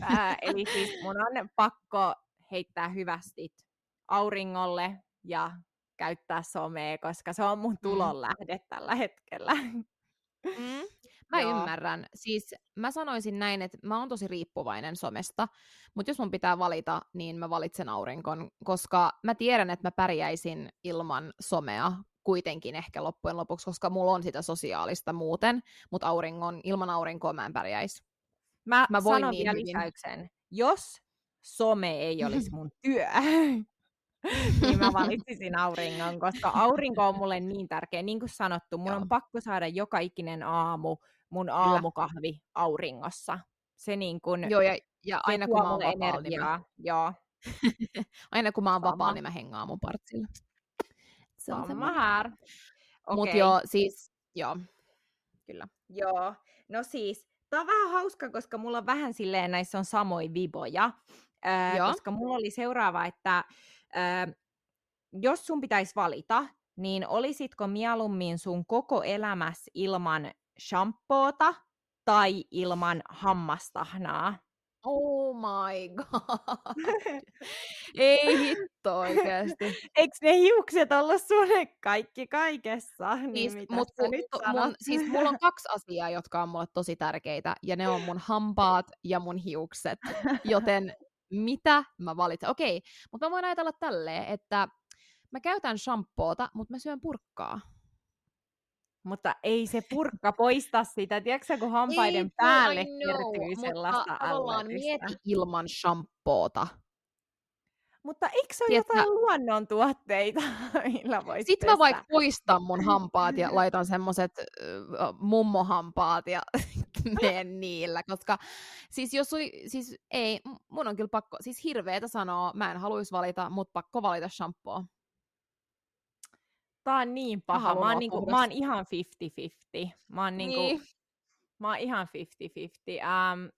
Ää, eli siis mun on pakko heittää hyvästit auringolle ja käyttää somea, koska se on mun mm. tulonlähde mm. tällä hetkellä. Mm. <laughs> Mä Joo. ymmärrän. Siis mä sanoisin näin, että mä oon tosi riippuvainen somesta, mutta jos mun pitää valita, niin mä valitsen aurinkon, koska mä tiedän, että mä pärjäisin ilman somea, kuitenkin ehkä loppujen lopuksi, koska mulla on sitä sosiaalista muuten, mutta auringon, ilman aurinkoa mä en pärjäisi. Mä, mä voin sanon niin vielä lisäyksen. Jos some ei <laughs> olisi mun työ, <laughs> niin mä valitsisin auringon, koska aurinko on mulle niin tärkeä. Niin kuin sanottu, mun Joo. on pakko saada joka ikinen aamu mun aamukahvi auringossa. Se niin kuin, Joo, ja, ja aina kun mä oon vapaa, energiaa. Niin mä... <laughs> Joo. aina kun mä oon vapaa, niin mä hengaan mun partsilla. Se on Samma här. Okay. Mutta joo, siis, joo, kyllä. Joo, no siis, tää on vähän hauska, koska mulla on vähän silleen, näissä on samoja viboja. Äh, koska mulla oli seuraava, että äh, jos sun pitäisi valita, niin olisitko mieluummin sun koko elämässä ilman shampoota tai ilman hammastahnaa? Oh my <laughs> god. <laughs> Ei hitto oikeasti. Eikö ne hiukset ollut sulle kaikki kaikessa? <laughs> Niin siis, mut, nyt mun, siis mulla on kaksi asiaa, jotka on mulle tosi tärkeitä, ja ne on mun hampaat ja mun hiukset. Joten mitä mä valitsen? Okei, mutta mä voin ajatella tälleen, että mä käytän shampoota, mutta mä syön purkkaa. Mutta ei se purkka poista sitä. Tiedätkö kun hampaiden ei, päälle kertyy sellaista mutta mieti ilman shampoota. Mutta eikö se ole Tiedätkö, jotain luonnontuotteita, <laughs> millä voisi Sitten mä vaikka poistan mun hampaat ja <laughs> laitan semmoset äh, mummohampaat ja <laughs> menen niillä, koska siis jos ui, siis ei, mun on kyllä pakko, siis hirveetä sanoa, mä en haluaisi valita, mutta pakko valita shampoo. Tää on niin paha. Mä, mä, oon, niinku, mä oon ihan 50-50. Mä oon, niinku, niin. mä oon ihan 50-50. Um,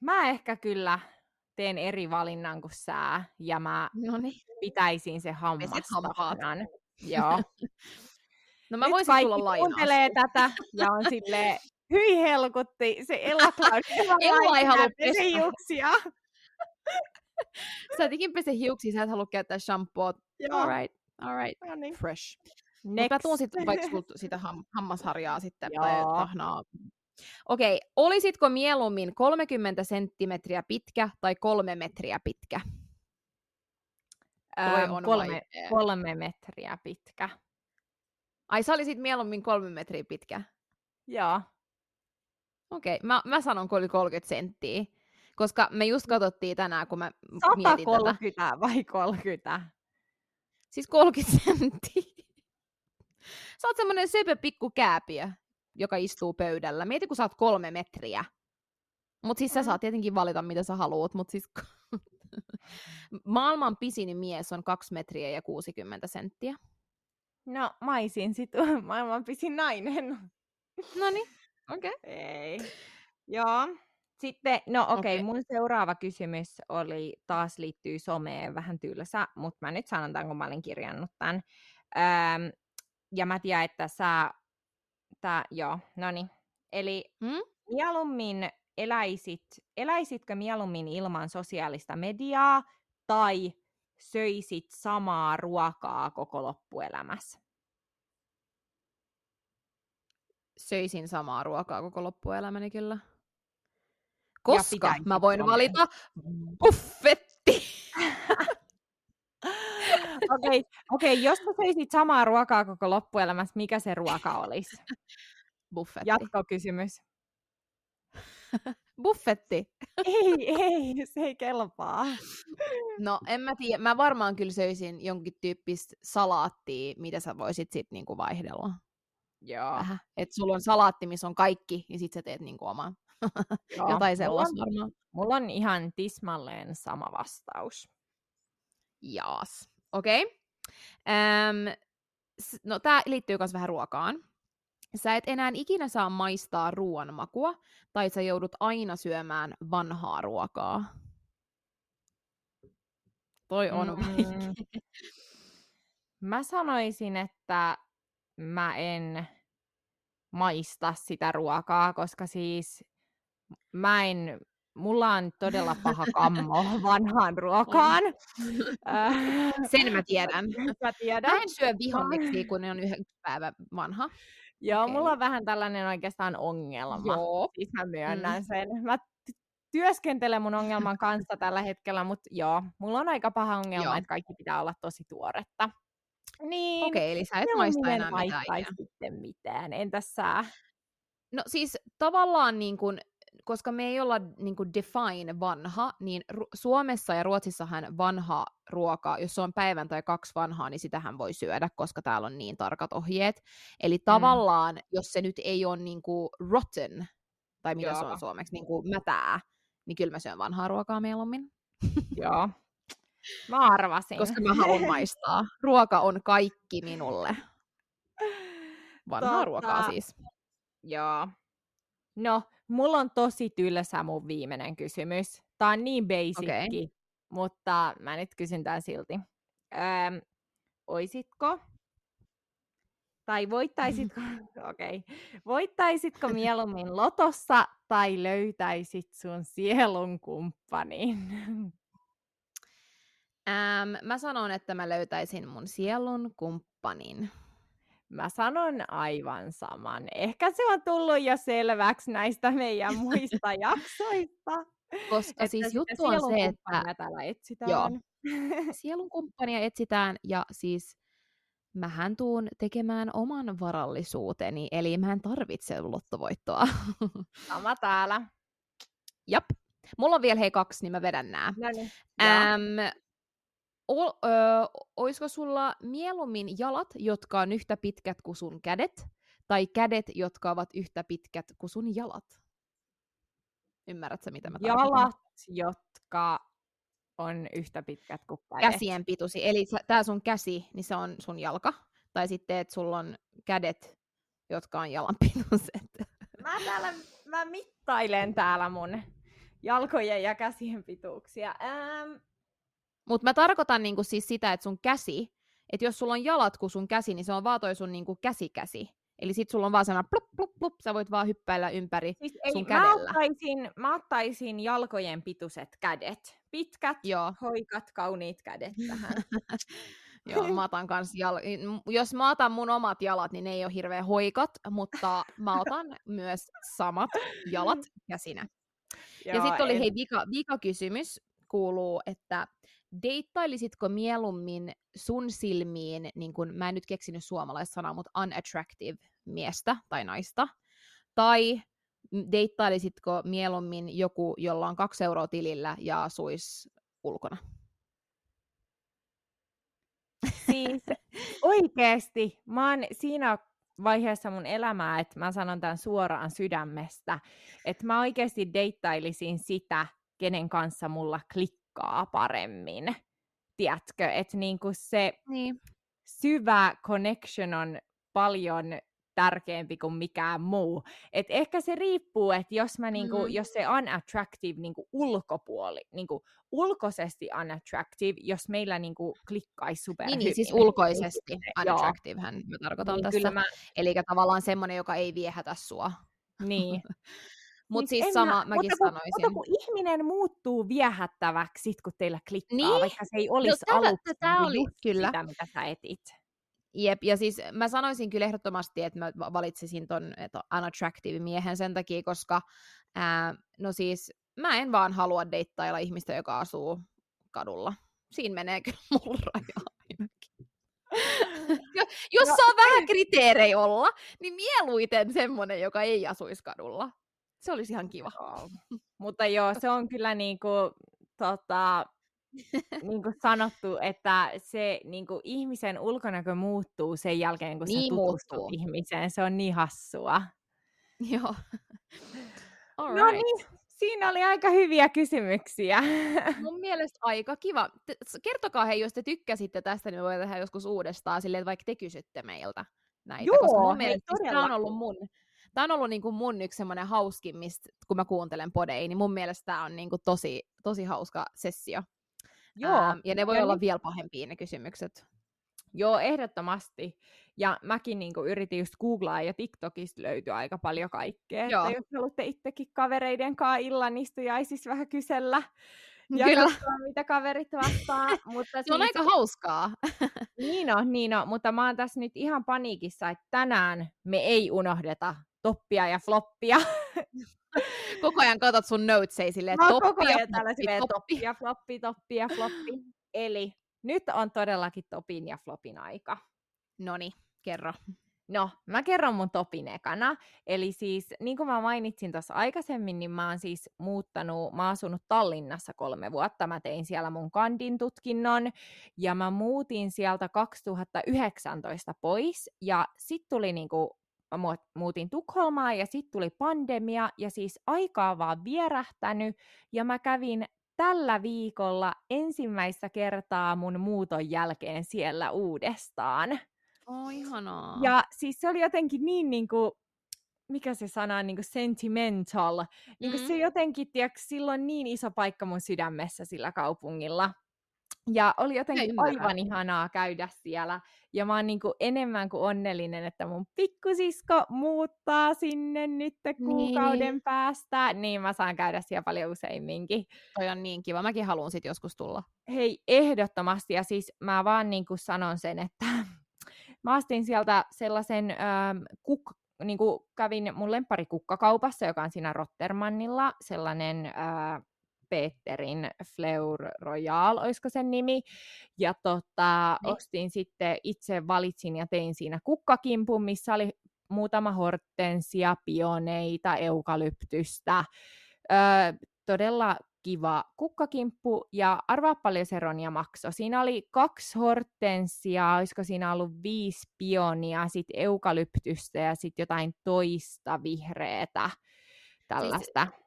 mä ehkä kyllä teen eri valinnan kuin sä, ja mä Noniin. pitäisin se hammastahnan. <laughs> Joo. no mä voisin tulla lainaa. kuuntelee tätä ja on silleen, hyi helkutti, se <laughs> Ella Cloud. Ella ei halua pestä. Sä jotenkin pese hiuksia, sä et halua käyttää shampoo. Joo. All right, all right. No niin. Fresh. Mutta Next. mä tuun sitten <laughs> vaikka sulta sitä ham- hammasharjaa sitten Joo. tai tahnaa. Okei, olisitko mieluummin 30 senttimetriä pitkä tai kolme metriä pitkä? Toi Ähm, on kolme, vaikea. kolme metriä pitkä. Ai sä olisit mieluummin kolme metriä pitkä? Joo. Okei, mä, mä sanon, kun oli 30 senttiä. Koska me just katsottiin tänään, kun mä mietin tätä. 130 vai 30? Siis 30 senttiä. Sä oot semmonen söpö pikku kääpiö, joka istuu pöydällä. Mieti, kun sä oot kolme metriä. Mut siis sä Mm. saat tietenkin valita, mitä sä haluat, mut siis... <laughs> Maailman pisin mies on 2 metriä ja 60 senttiä. No, mä olisin sit <laughs> maailman pisin nainen. No niin, okei. Okay. Ei. Joo. Sitten, no okei, okay, Okei. mun seuraava kysymys oli, taas liittyy someen, vähän tylsä, mutta mä nyt sanon tämän, kun mä olin kirjannut tämän. Öm, ja mä tiedän, että sä, tää, joo, no niin. Eli Hmm? mieluummin eläisit, eläisitkö mieluummin ilman sosiaalista mediaa tai söisit samaa ruokaa koko loppuelämässä? Söisin samaa ruokaa koko loppuelämäni kyllä. Koska mä voin valita buffetti. <laughs> Okei, okay, okay, jos sä söisit samaa ruokaa koko loppuelämässä, mikä se ruoka olisi? Buffetti. Jatkokysymys. Buffetti. Ei, ei, se ei kelpaa. No, en mä tiedä. Mä varmaan kyllä söisin jonkin tyyppistä salaattia, mitä sä voisit sit niinku vaihdella. Joo. Vähän. Et sulla on salaatti, missä on kaikki, niin sit sä teet niinku oman. Joo. Jotain mulla on, sellaista varmaan. mulla on ihan tismalleen sama vastaus. Jaas. Okei. Okay. No, tää liittyy myös vähän ruokaan. Sä et enää ikinä saa maistaa ruoan makua, tai sä joudut aina syömään vanhaa ruokaa. Toi on Mm. Mä sanoisin, että mä en maista sitä ruokaa, koska siis mä en, mulla on todella paha kammo <laughs> vanhaan ruokaan. <laughs> Sen mä <laughs> tiedän. mä tiedän. Mä en syö vihanneksia, kun ne on yhden päivän vanha. Joo, Okei. mulla on vähän tällainen oikeastaan ongelma. Joo. Siis mä myönnän mm. sen. Mä työskentelen mun ongelman kanssa tällä hetkellä, mutta joo, mulla on aika paha ongelma, Joo. että kaikki pitää olla tosi tuoretta. Niin, Okei, eli sä et maista en enää mitään sitten mitään. Entäs sä? No siis tavallaan niin kun, koska me ei olla niin kun define vanha, niin Suomessa ja Ruotsissahan vanha ruoka, jos se on päivän tai kaksi vanhaa, niin sitähän voi syödä, koska täällä on niin tarkat ohjeet. Eli tavallaan, jos se nyt ei ole niin kuin rotten, tai mitä se Joo. on suomeksi, niin kuin mätää, niin kyllä mä syön vanhaa ruokaa mieluummin, Joo. <laughs> Mä arvasin. koska mä haluan maistaa. Ruoka on kaikki minulle. <laughs> Vanhaa Tota, ruokaa siis. Joo. No, mulla on tosi tylsä mun viimeinen kysymys. Tää on niin basicki, okay. mutta mä nyt kysyn tän silti. Öm, oisitko, tai voittaisitko, <laughs> <laughs> okei, okay. voittaisitko mieluummin lotossa tai löytäisit sun sielun kumppanin? Ähm, mä sanon, että mä löytäisin mun sielun kumppanin. Mä sanon aivan saman. Ehkä se on tullut jo selväksi näistä meidän <laughs> muista jaksoista. Koska Että siis juttu on se, että täällä etsitään. <laughs> Joo. sielun kumppania etsitään ja siis mähän tuun tekemään oman varallisuuteni, eli mä en tarvitse lottovoittoa. <laughs> Sama täällä. Jap. Mulla on vielä hei kaksi, niin mä vedän nää. No niin. Ähm, o, ö, oisko sulla mieluummin jalat, jotka on yhtä pitkät kuin sun kädet, tai kädet, jotka ovat yhtä pitkät kuin sun jalat? Ymmärrätkö, mitä mä tarkoitan? Jalat, jotka on yhtä pitkät kuin kädet. Käsien pitusi. Eli tää sun käsi, niin se on sun jalka. Tai sitten, että sulla on kädet, jotka on jalan <laughs> pituiset. Mä, täällä, mä mittailen täällä mun jalkojen ja käsien pituuksia. Ähm, Mutta mä tarkoitan niinku siis sitä, että sun käsi, että jos sulla on jalat kuin sun käsi, niin se on vaan toi sun niinku käsikäsi. Eli sit sulla on vaan sellainen plup, plup, plup, sä voit vaan hyppäillä ympäri siis ei, sun kädellä. Mä ottaisin, mä ottaisin jalkojen pituiset kädet. Pitkät, Joo. hoikat, kauniit kädet tähän. <laughs> Joo, mä otan kans jal- jos mä otan mun omat jalat, niin ne ei ole hirveän hoikat, mutta mä otan <laughs> myös samat jalat ja sinä. Joo, ja sitten oli en... hei vika, vika kysymys, kuuluu, että deittailisitko mieluummin sun silmiin, niin kun, mä en nyt keksinyt suomalaista sanaa, mutta unattractive miestä tai naista, tai deittailisitko mieluummin joku, jolla on kaksi euroa tilillä ja asuisi ulkona? Siis <laughs> oikeesti, mä oon siinä vaiheessa mun elämää, että mä sanon tämän suoraan sydämestä, että mä oikeasti deittailisin sitä, kenen kanssa mulla klikkaa paremmin. Tiedätkö, että niinku se niin. syvä connection on paljon tärkeämpi kuin mikään muu. Et ehkä se riippuu, että jos, mä niinku, mm. jos se unattractive niinku ulkopuoli, niinku ulkoisesti unattractive, jos meillä niinku klikkaisi super Niin, niin siis ulkoisesti unattractive hän mä tarkoitan niin, tässä. Mä... Eli tavallaan semmoinen, joka ei viehätä sua. Niin. <laughs> Mutta siis, siis sama, mä, mäkin mutta kun, sanoisin. Mutta kun ihminen muuttuu viehättäväksi sit, kun teillä klikkaa, niin? vaikka se ei olisi no, aluksi tämä niinku oli, kyllä. sitä, mitä sä etit. Jep, ja siis mä sanoisin kyllä ehdottomasti, että mä valitsisin ton unattractive miehen sen takia, koska ää, no siis mä en vaan halua deittailla ihmistä, joka asuu kadulla. Siinä menee kyllä <laughs> mulla raja ainakin. <laughs> Jos no, saa vähän kriteerejä olla, niin mieluiten semmonen, joka ei asuisi kadulla. Se olisi ihan kiva. Oh. Mutta joo, se on kyllä niinku, tota, <laughs> niinku sanottu, että se niinku, ihmisen ulkonäkö muuttuu sen jälkeen, kun niin se tutustuu muuttuu. ihmiseen. Se on niin hassua. Joo. <laughs> All no right. niin, siinä oli aika hyviä kysymyksiä. <laughs> Mun mielestä aika kiva. Kertokaa hei, jos te tykkäsitte tästä, niin me voidaan tehdä joskus uudestaan silleen, että vaikka te kysytte meiltä näitä. Joo, koska mun mielestä siis tämä on ollut mun tämä on ollut niin kuin mun yksi semmoinen mistä kun mä kuuntelen podeja, niin mun mielestä tämä on niin kuin tosi, tosi hauska sessio. Joo. Ähm, ja ne voi ja olla niin... vielä pahempia ne kysymykset. Joo, ehdottomasti. Ja mäkin niin kuin yritin just googlaa ja TikTokista löytyy aika paljon kaikkea. Joo. Että jos haluatte itsekin kavereiden kanssa illan istujaisissa vähän kysellä ja <laughs> Kyllä. katsoa, mitä kaverit vastaa. <laughs> mutta se siis... on aika hauskaa. <laughs> niin on, niin on, mutta mä oon tässä nyt ihan paniikissa, että tänään me ei unohdeta toppia ja floppia. <laughs> koko ajan katsot sun notesei silleen, Mä toppia, koko ajan toppi, silleen, toppi. ja floppi, toppi ja floppi. Eli nyt on todellakin topin ja flopin aika. Noni, kerro. No, mä kerron mun topin ekana. Eli siis, niin kuin mä mainitsin tuossa aikaisemmin, niin mä oon siis muuttanut, mä oon asunut Tallinnassa kolme vuotta. Mä tein siellä mun kandin tutkinnon ja mä muutin sieltä 2019 pois. Ja sit tuli niinku mä muutin Tukholmaan ja sitten tuli pandemia ja siis aikaa vaan vierähtänyt ja mä kävin tällä viikolla ensimmäistä kertaa mun muuton jälkeen siellä uudestaan. Oh, ihanaa. Ja siis se oli jotenkin niin niin kuin, mikä se sana on, niin kuin sentimental. Niin kuin mm. se jotenkin, tiedätkö, silloin niin iso paikka mun sydämessä sillä kaupungilla. Ja oli jotenkin aivan ihanaa käydä siellä. Ja mä oon niin kuin enemmän kuin onnellinen, että mun pikkusisko muuttaa sinne nyt kuukauden niin. päästä. Niin mä saan käydä siellä paljon useimminkin. Toi on niin kiva. Mäkin haluan sit joskus tulla. Hei, ehdottomasti. Ja siis mä vaan niin kuin sanon sen, että <sniffs> mä astin sieltä sellaisen ähm, kuk, niin kuin kävin mun lemparikukkakaupassa, joka on siinä Rottermannilla, sellainen äh, Peterin Fleur Royal, olisiko sen nimi. Ja tota, niin. ostin sitten, itse valitsin ja tein siinä kukkakimpun, missä oli muutama hortensia, pioneita, eukalyptystä. Öö, todella kiva kukkakimppu ja arvaa paljon se Ronja maksoi. Siinä oli kaksi hortensia, olisiko siinä ollut viisi pionia, sitten eukalyptystä ja sitten jotain toista vihreätä tällaista. Siis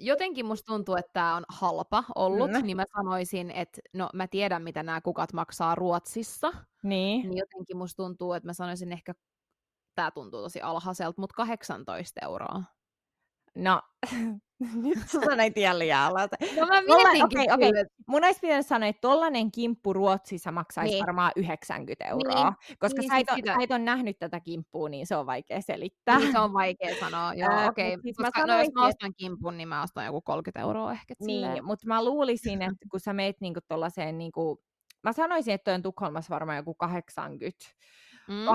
jotenkin musta tuntuu, että tämä on halpa ollut, mm. niin mä sanoisin, että no mä tiedän, mitä nämä kukat maksaa Ruotsissa. Niin. niin jotenkin musta tuntuu, että mä sanoisin ehkä, tämä tuntuu tosi alhaiselta, mutta 18 euroa. No, <laughs> <laughs> Nyt sä sanoit ihan liian No mä mietinkin okay, okay. Mun olisi pitänyt sanoa, että tollanen kimppu Ruotsissa maksaisi niin. varmaan 90 euroa. Niin. Koska niin, sä, et on, sä et ole nähnyt tätä kimppua, niin se on vaikea selittää. Niin, se on vaikea sanoa, <laughs> joo, äh, okei. Okay. Siis mä sanoin, no, jos mä ostan kimpun, niin mä ostan joku 30 euroa ehkä. Niin, mutta mä luulisin, <laughs> että kun sä meet niinku tollaiseen, niinku, mä sanoisin, että on Tukholmassa varmaan joku 80 mm. 80-90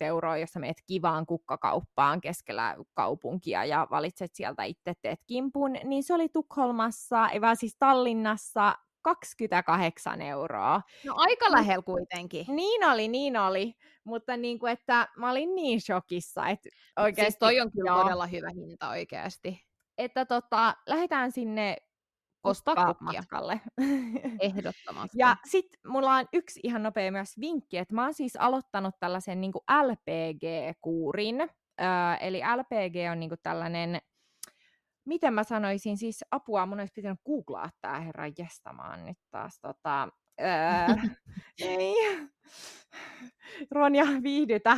euroa, jos sä meet kivaan kukkakauppaan keskellä kaupunkia ja valitset sieltä itse teet kimpun, niin se oli Tukholmassa, ei vaan siis Tallinnassa 28 euroa. No aika lähellä kuitenkin. Niin oli, niin oli. Mutta niin kuin, että mä olin niin shokissa, että oikeasti... Siis toi on kyllä joo. todella hyvä hinta oikeasti. Että tota, lähdetään sinne ostaa matkalle. Ehdottomasti. Ja sitten mulla on yksi ihan nopea myös vinkki, että mä oon siis aloittanut tällaisen niin LPG-kuurin. Öö, eli LPG on niin tällainen, miten mä sanoisin, siis apua, mun olisi pitänyt googlaa tää herra jestamaan nyt taas tota, öö, ei. <laughs> Ronja, viihdytä.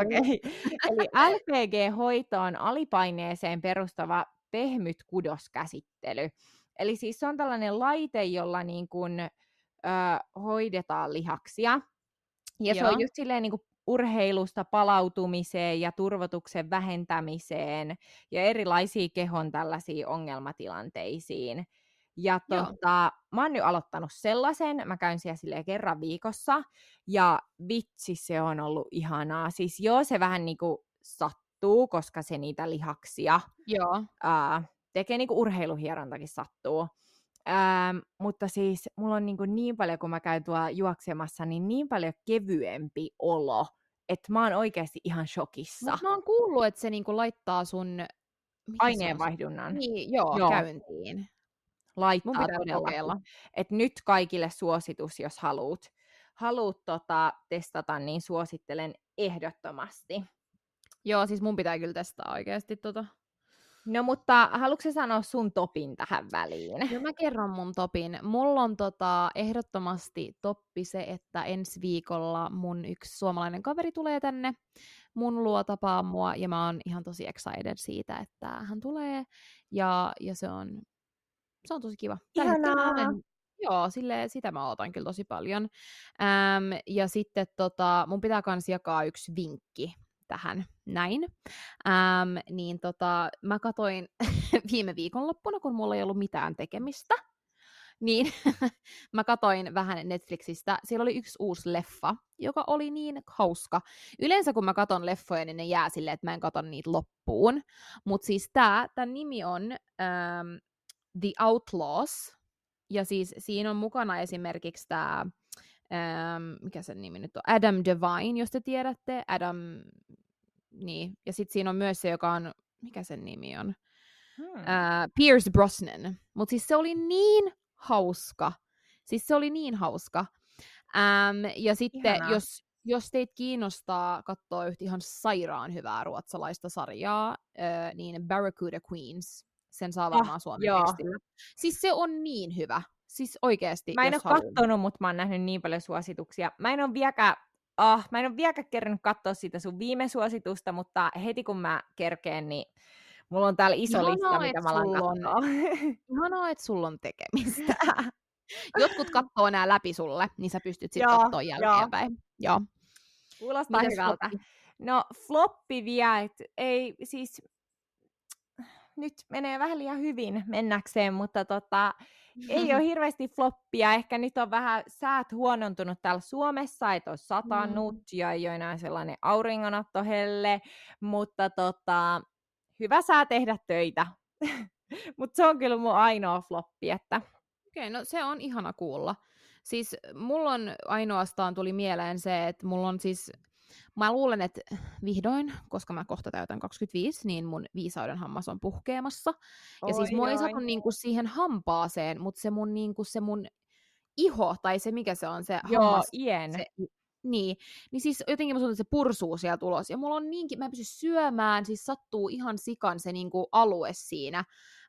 Okei, okay, Eli LPG-hoito on alipaineeseen perustava pehmyt kudoskäsittely. Eli siis se on tällainen laite, jolla niin kuin, ö, hoidetaan lihaksia. Ja Joo. se on just silleen niin kuin urheilusta palautumiseen ja turvotuksen vähentämiseen ja erilaisiin kehon tällaisiin ongelmatilanteisiin. Ja tota, mä oon nyt aloittanut sellaisen, mä käyn siellä silleen kerran viikossa, ja vitsi se on ollut ihanaa. Siis joo, se vähän niinku sattuu, koska se niitä lihaksia joo. Ää, tekee niinku urheiluhierontakin sattuu. Ähm, mutta siis mulla on niin, niin paljon, kun mä käyn tuolla juoksemassa, niin niin paljon kevyempi olo, että mä oon oikeasti ihan shokissa. Mut mä oon kuullut, että se niinku laittaa sun aineenvaihdunnan. Niin, joo, joo, käyntiin laittaa Mun pitää todella. Et nyt kaikille suositus, jos haluat haluut tota, testata, niin suosittelen ehdottomasti. Joo, siis mun pitää kyllä testaa oikeasti tota. No mutta haluatko sanoa sun topin tähän väliin? No mä kerron mun topin. Mulla on tota, ehdottomasti toppi se, että ensi viikolla mun yksi suomalainen kaveri tulee tänne mun luo tapaa mua, ja mä oon ihan tosi excited siitä, että hän tulee, ja, ja se on se on tosi kiva. Ihanaa. Olen, joo, sille, sitä mä ootan kyllä tosi paljon. Ähm, ja sitten tota, mun pitää kans jakaa yksi vinkki tähän näin. Ähm, niin tota, mä katoin <laughs> viime viikonloppuna, kun mulla ei ollut mitään tekemistä, niin <laughs> mä katoin vähän Netflixistä. Siellä oli yksi uusi leffa, joka oli niin hauska. Yleensä kun mä katon leffoja, niin ne jää silleen, että mä en kato niitä loppuun. Mutta siis tää, tämän nimi on ähm, The Outlaws, ja siis siinä on mukana esimerkiksi tämä, ähm, mikä sen nimi nyt on, Adam Devine, jos te tiedätte, Adam, niin, ja sitten siinä on myös se, joka on, mikä sen nimi on, hmm. äh, Pierce Brosnan, mutta siis se oli niin hauska, siis se oli niin hauska, ähm, ja sitten Ihanaa. jos, jos teitä kiinnostaa katsoa yhtä ihan sairaan hyvää ruotsalaista sarjaa, äh, niin Barracuda Queens, sen saa ah, varmaan ah, suomen tekstillä. Siis se on niin hyvä. Siis oikeasti. Mä en ole kattonut, mutta mä oon nähnyt niin paljon suosituksia. Mä en ole vieläkään oh, mä en ole vieläkään kerännyt katsoa sitä sun viime suositusta, mutta heti kun mä kerkeen, niin mulla on täällä iso Ihanaa, lista, mitä mä alan katsoa. <laughs> Ihanaa, että sulla on tekemistä. Jotkut katsoo nämä läpi sulle, niin sä pystyt sitten katsoa jälkeenpäin. Joo. Kuulostaa Mites hyvältä. Floppi? No floppi vielä, ei siis nyt menee vähän liian hyvin mennäkseen, mutta tota, ei ole <laughs> hirveästi floppia. Ehkä nyt on vähän säät huonontunut täällä Suomessa, että on satanut mm. ja ei ole enää sellainen auringonottohelle, mutta tota, hyvä saa tehdä töitä. <laughs> mutta se on kyllä mun ainoa floppi, että... Okei, okay, no se on ihana kuulla. Siis mulla on ainoastaan tuli mieleen se, että mulla on siis Mä luulen, että vihdoin, koska mä kohta täytän 25, niin mun viisauden hammas on puhkeamassa. Oi, ja siis mua ei saatu niinku siihen hampaaseen, mutta se mun, niinku, se mun iho, tai se mikä se on, se Joo, hammas. ien. Se, niin, niin siis jotenkin mä että se pursuu sieltä ulos. Ja mulla on niinkin, mä en pysty syömään, siis sattuu ihan sikan se niinku alue siinä.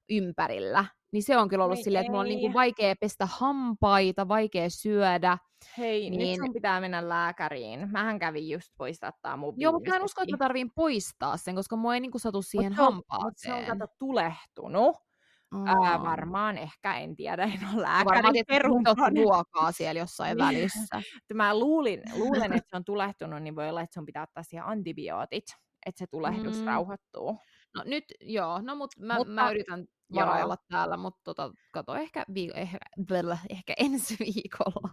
Ympärillä. Niin se on kyllä ollut silleen, että mulla on niinku vaikea pestä hampaita, vaikea syödä. Hei, niin... nyt sun pitää mennä lääkäriin. Mähän kävin just poistattaa mun Joo, mutta mä en usko, että mä tarviin poistaa sen, koska mua ei niinku satu siihen mut hampaaseen. Mutta se on kato tulehtunut. Oh. Ää, varmaan, ehkä, en tiedä, en ole lääkäri. Varmaan että ruokaa siellä jossain niin. välissä. Mä luulin, luulen, <laughs> että se on tulehtunut, niin voi olla, että sun pitää ottaa siihen antibiootit, että se tulehdus mm. rauhoittuu. No nyt, joo, no mut mä, mutta, mä yritän varailla täällä, mutta tota, kato, ehkä, vi- ehkä, blö, ehkä <laughs> ensi viikolla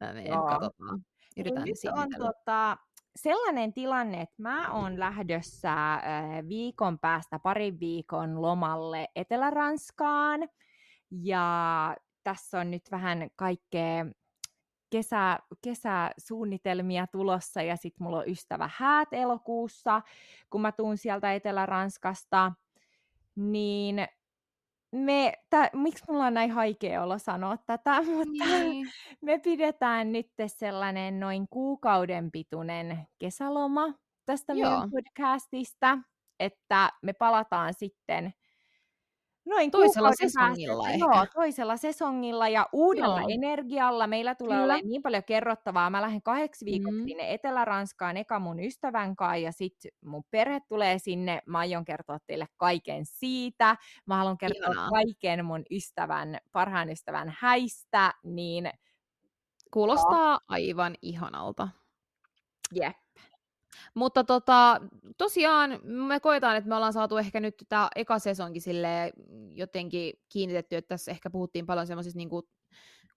mä menen, katsotaan. Yritän nyt on tota, sellainen tilanne, että mä oon lähdössä äh, viikon päästä parin viikon lomalle Etelä-Ranskaan. Ja tässä on nyt vähän kaikkea kesä, kesäsuunnitelmia tulossa ja sitten mulla on ystävä häät elokuussa, kun mä tuun sieltä Etelä-Ranskasta. Niin me, tä, miksi mulla on näin haikea olla sanoa tätä, <laughs> mutta niin. me pidetään nyt sellainen noin kuukauden pituinen kesäloma tästä Joo. meidän podcastista, että me palataan sitten Noin toisella sesongilla ehkä. Joo, toisella sesongilla ja uudella joo. energialla. Meillä tulee Kyllä. olemaan niin paljon kerrottavaa. Mä lähden kahdeksi viikoksi mm. sinne Etelä-Ranskaan eka mun ystävän kanssa ja sitten mun perhe tulee sinne. Mä aion kertoa teille kaiken siitä. Mä haluan kertoa Ihanaa. kaiken mun ystävän, parhaan ystävän häistä. Niin... Kuulostaa aivan ihanalta. Jep. Mutta tota, tosiaan me koetaan, että me ollaan saatu ehkä nyt tämä eka sesonkin sille jotenkin kiinnitetty, että tässä ehkä puhuttiin paljon semmoisista niin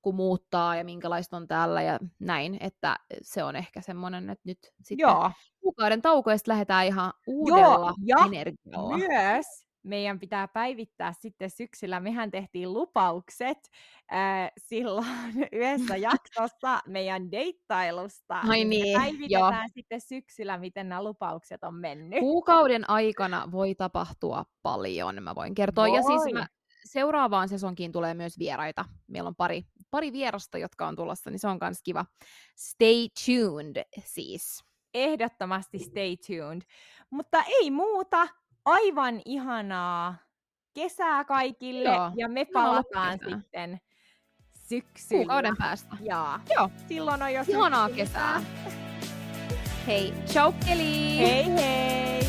kun muuttaa ja minkälaista on täällä ja näin, että se on ehkä semmoinen, että nyt sitten Joo. kuukauden taukoista lähdetään ihan uudella Joo, ja energialla. myös meidän pitää päivittää sitten syksyllä. Mehän tehtiin lupaukset äh, <laughs> silloin yhdessä jaksossa meidän deittailusta. Ai niin, niin päivitetään jo. sitten syksyllä, miten nämä lupaukset on mennyt. Kuukauden aikana voi tapahtua paljon, mä voin kertoa. Voi. Ja siis mä, seuraavaan sesonkiin tulee myös vieraita. Meillä on pari, pari vierasta, jotka on tulossa, niin se on myös kiva. Stay tuned siis. Ehdottomasti stay tuned. Mutta ei muuta, aivan ihanaa kesää kaikille Joo, ja me palataan sitten syksyllä. Kuukauden päästä. Ja. Joo. Silloin on jo Ihanaa kesää. Hei, ciao! Hei hei!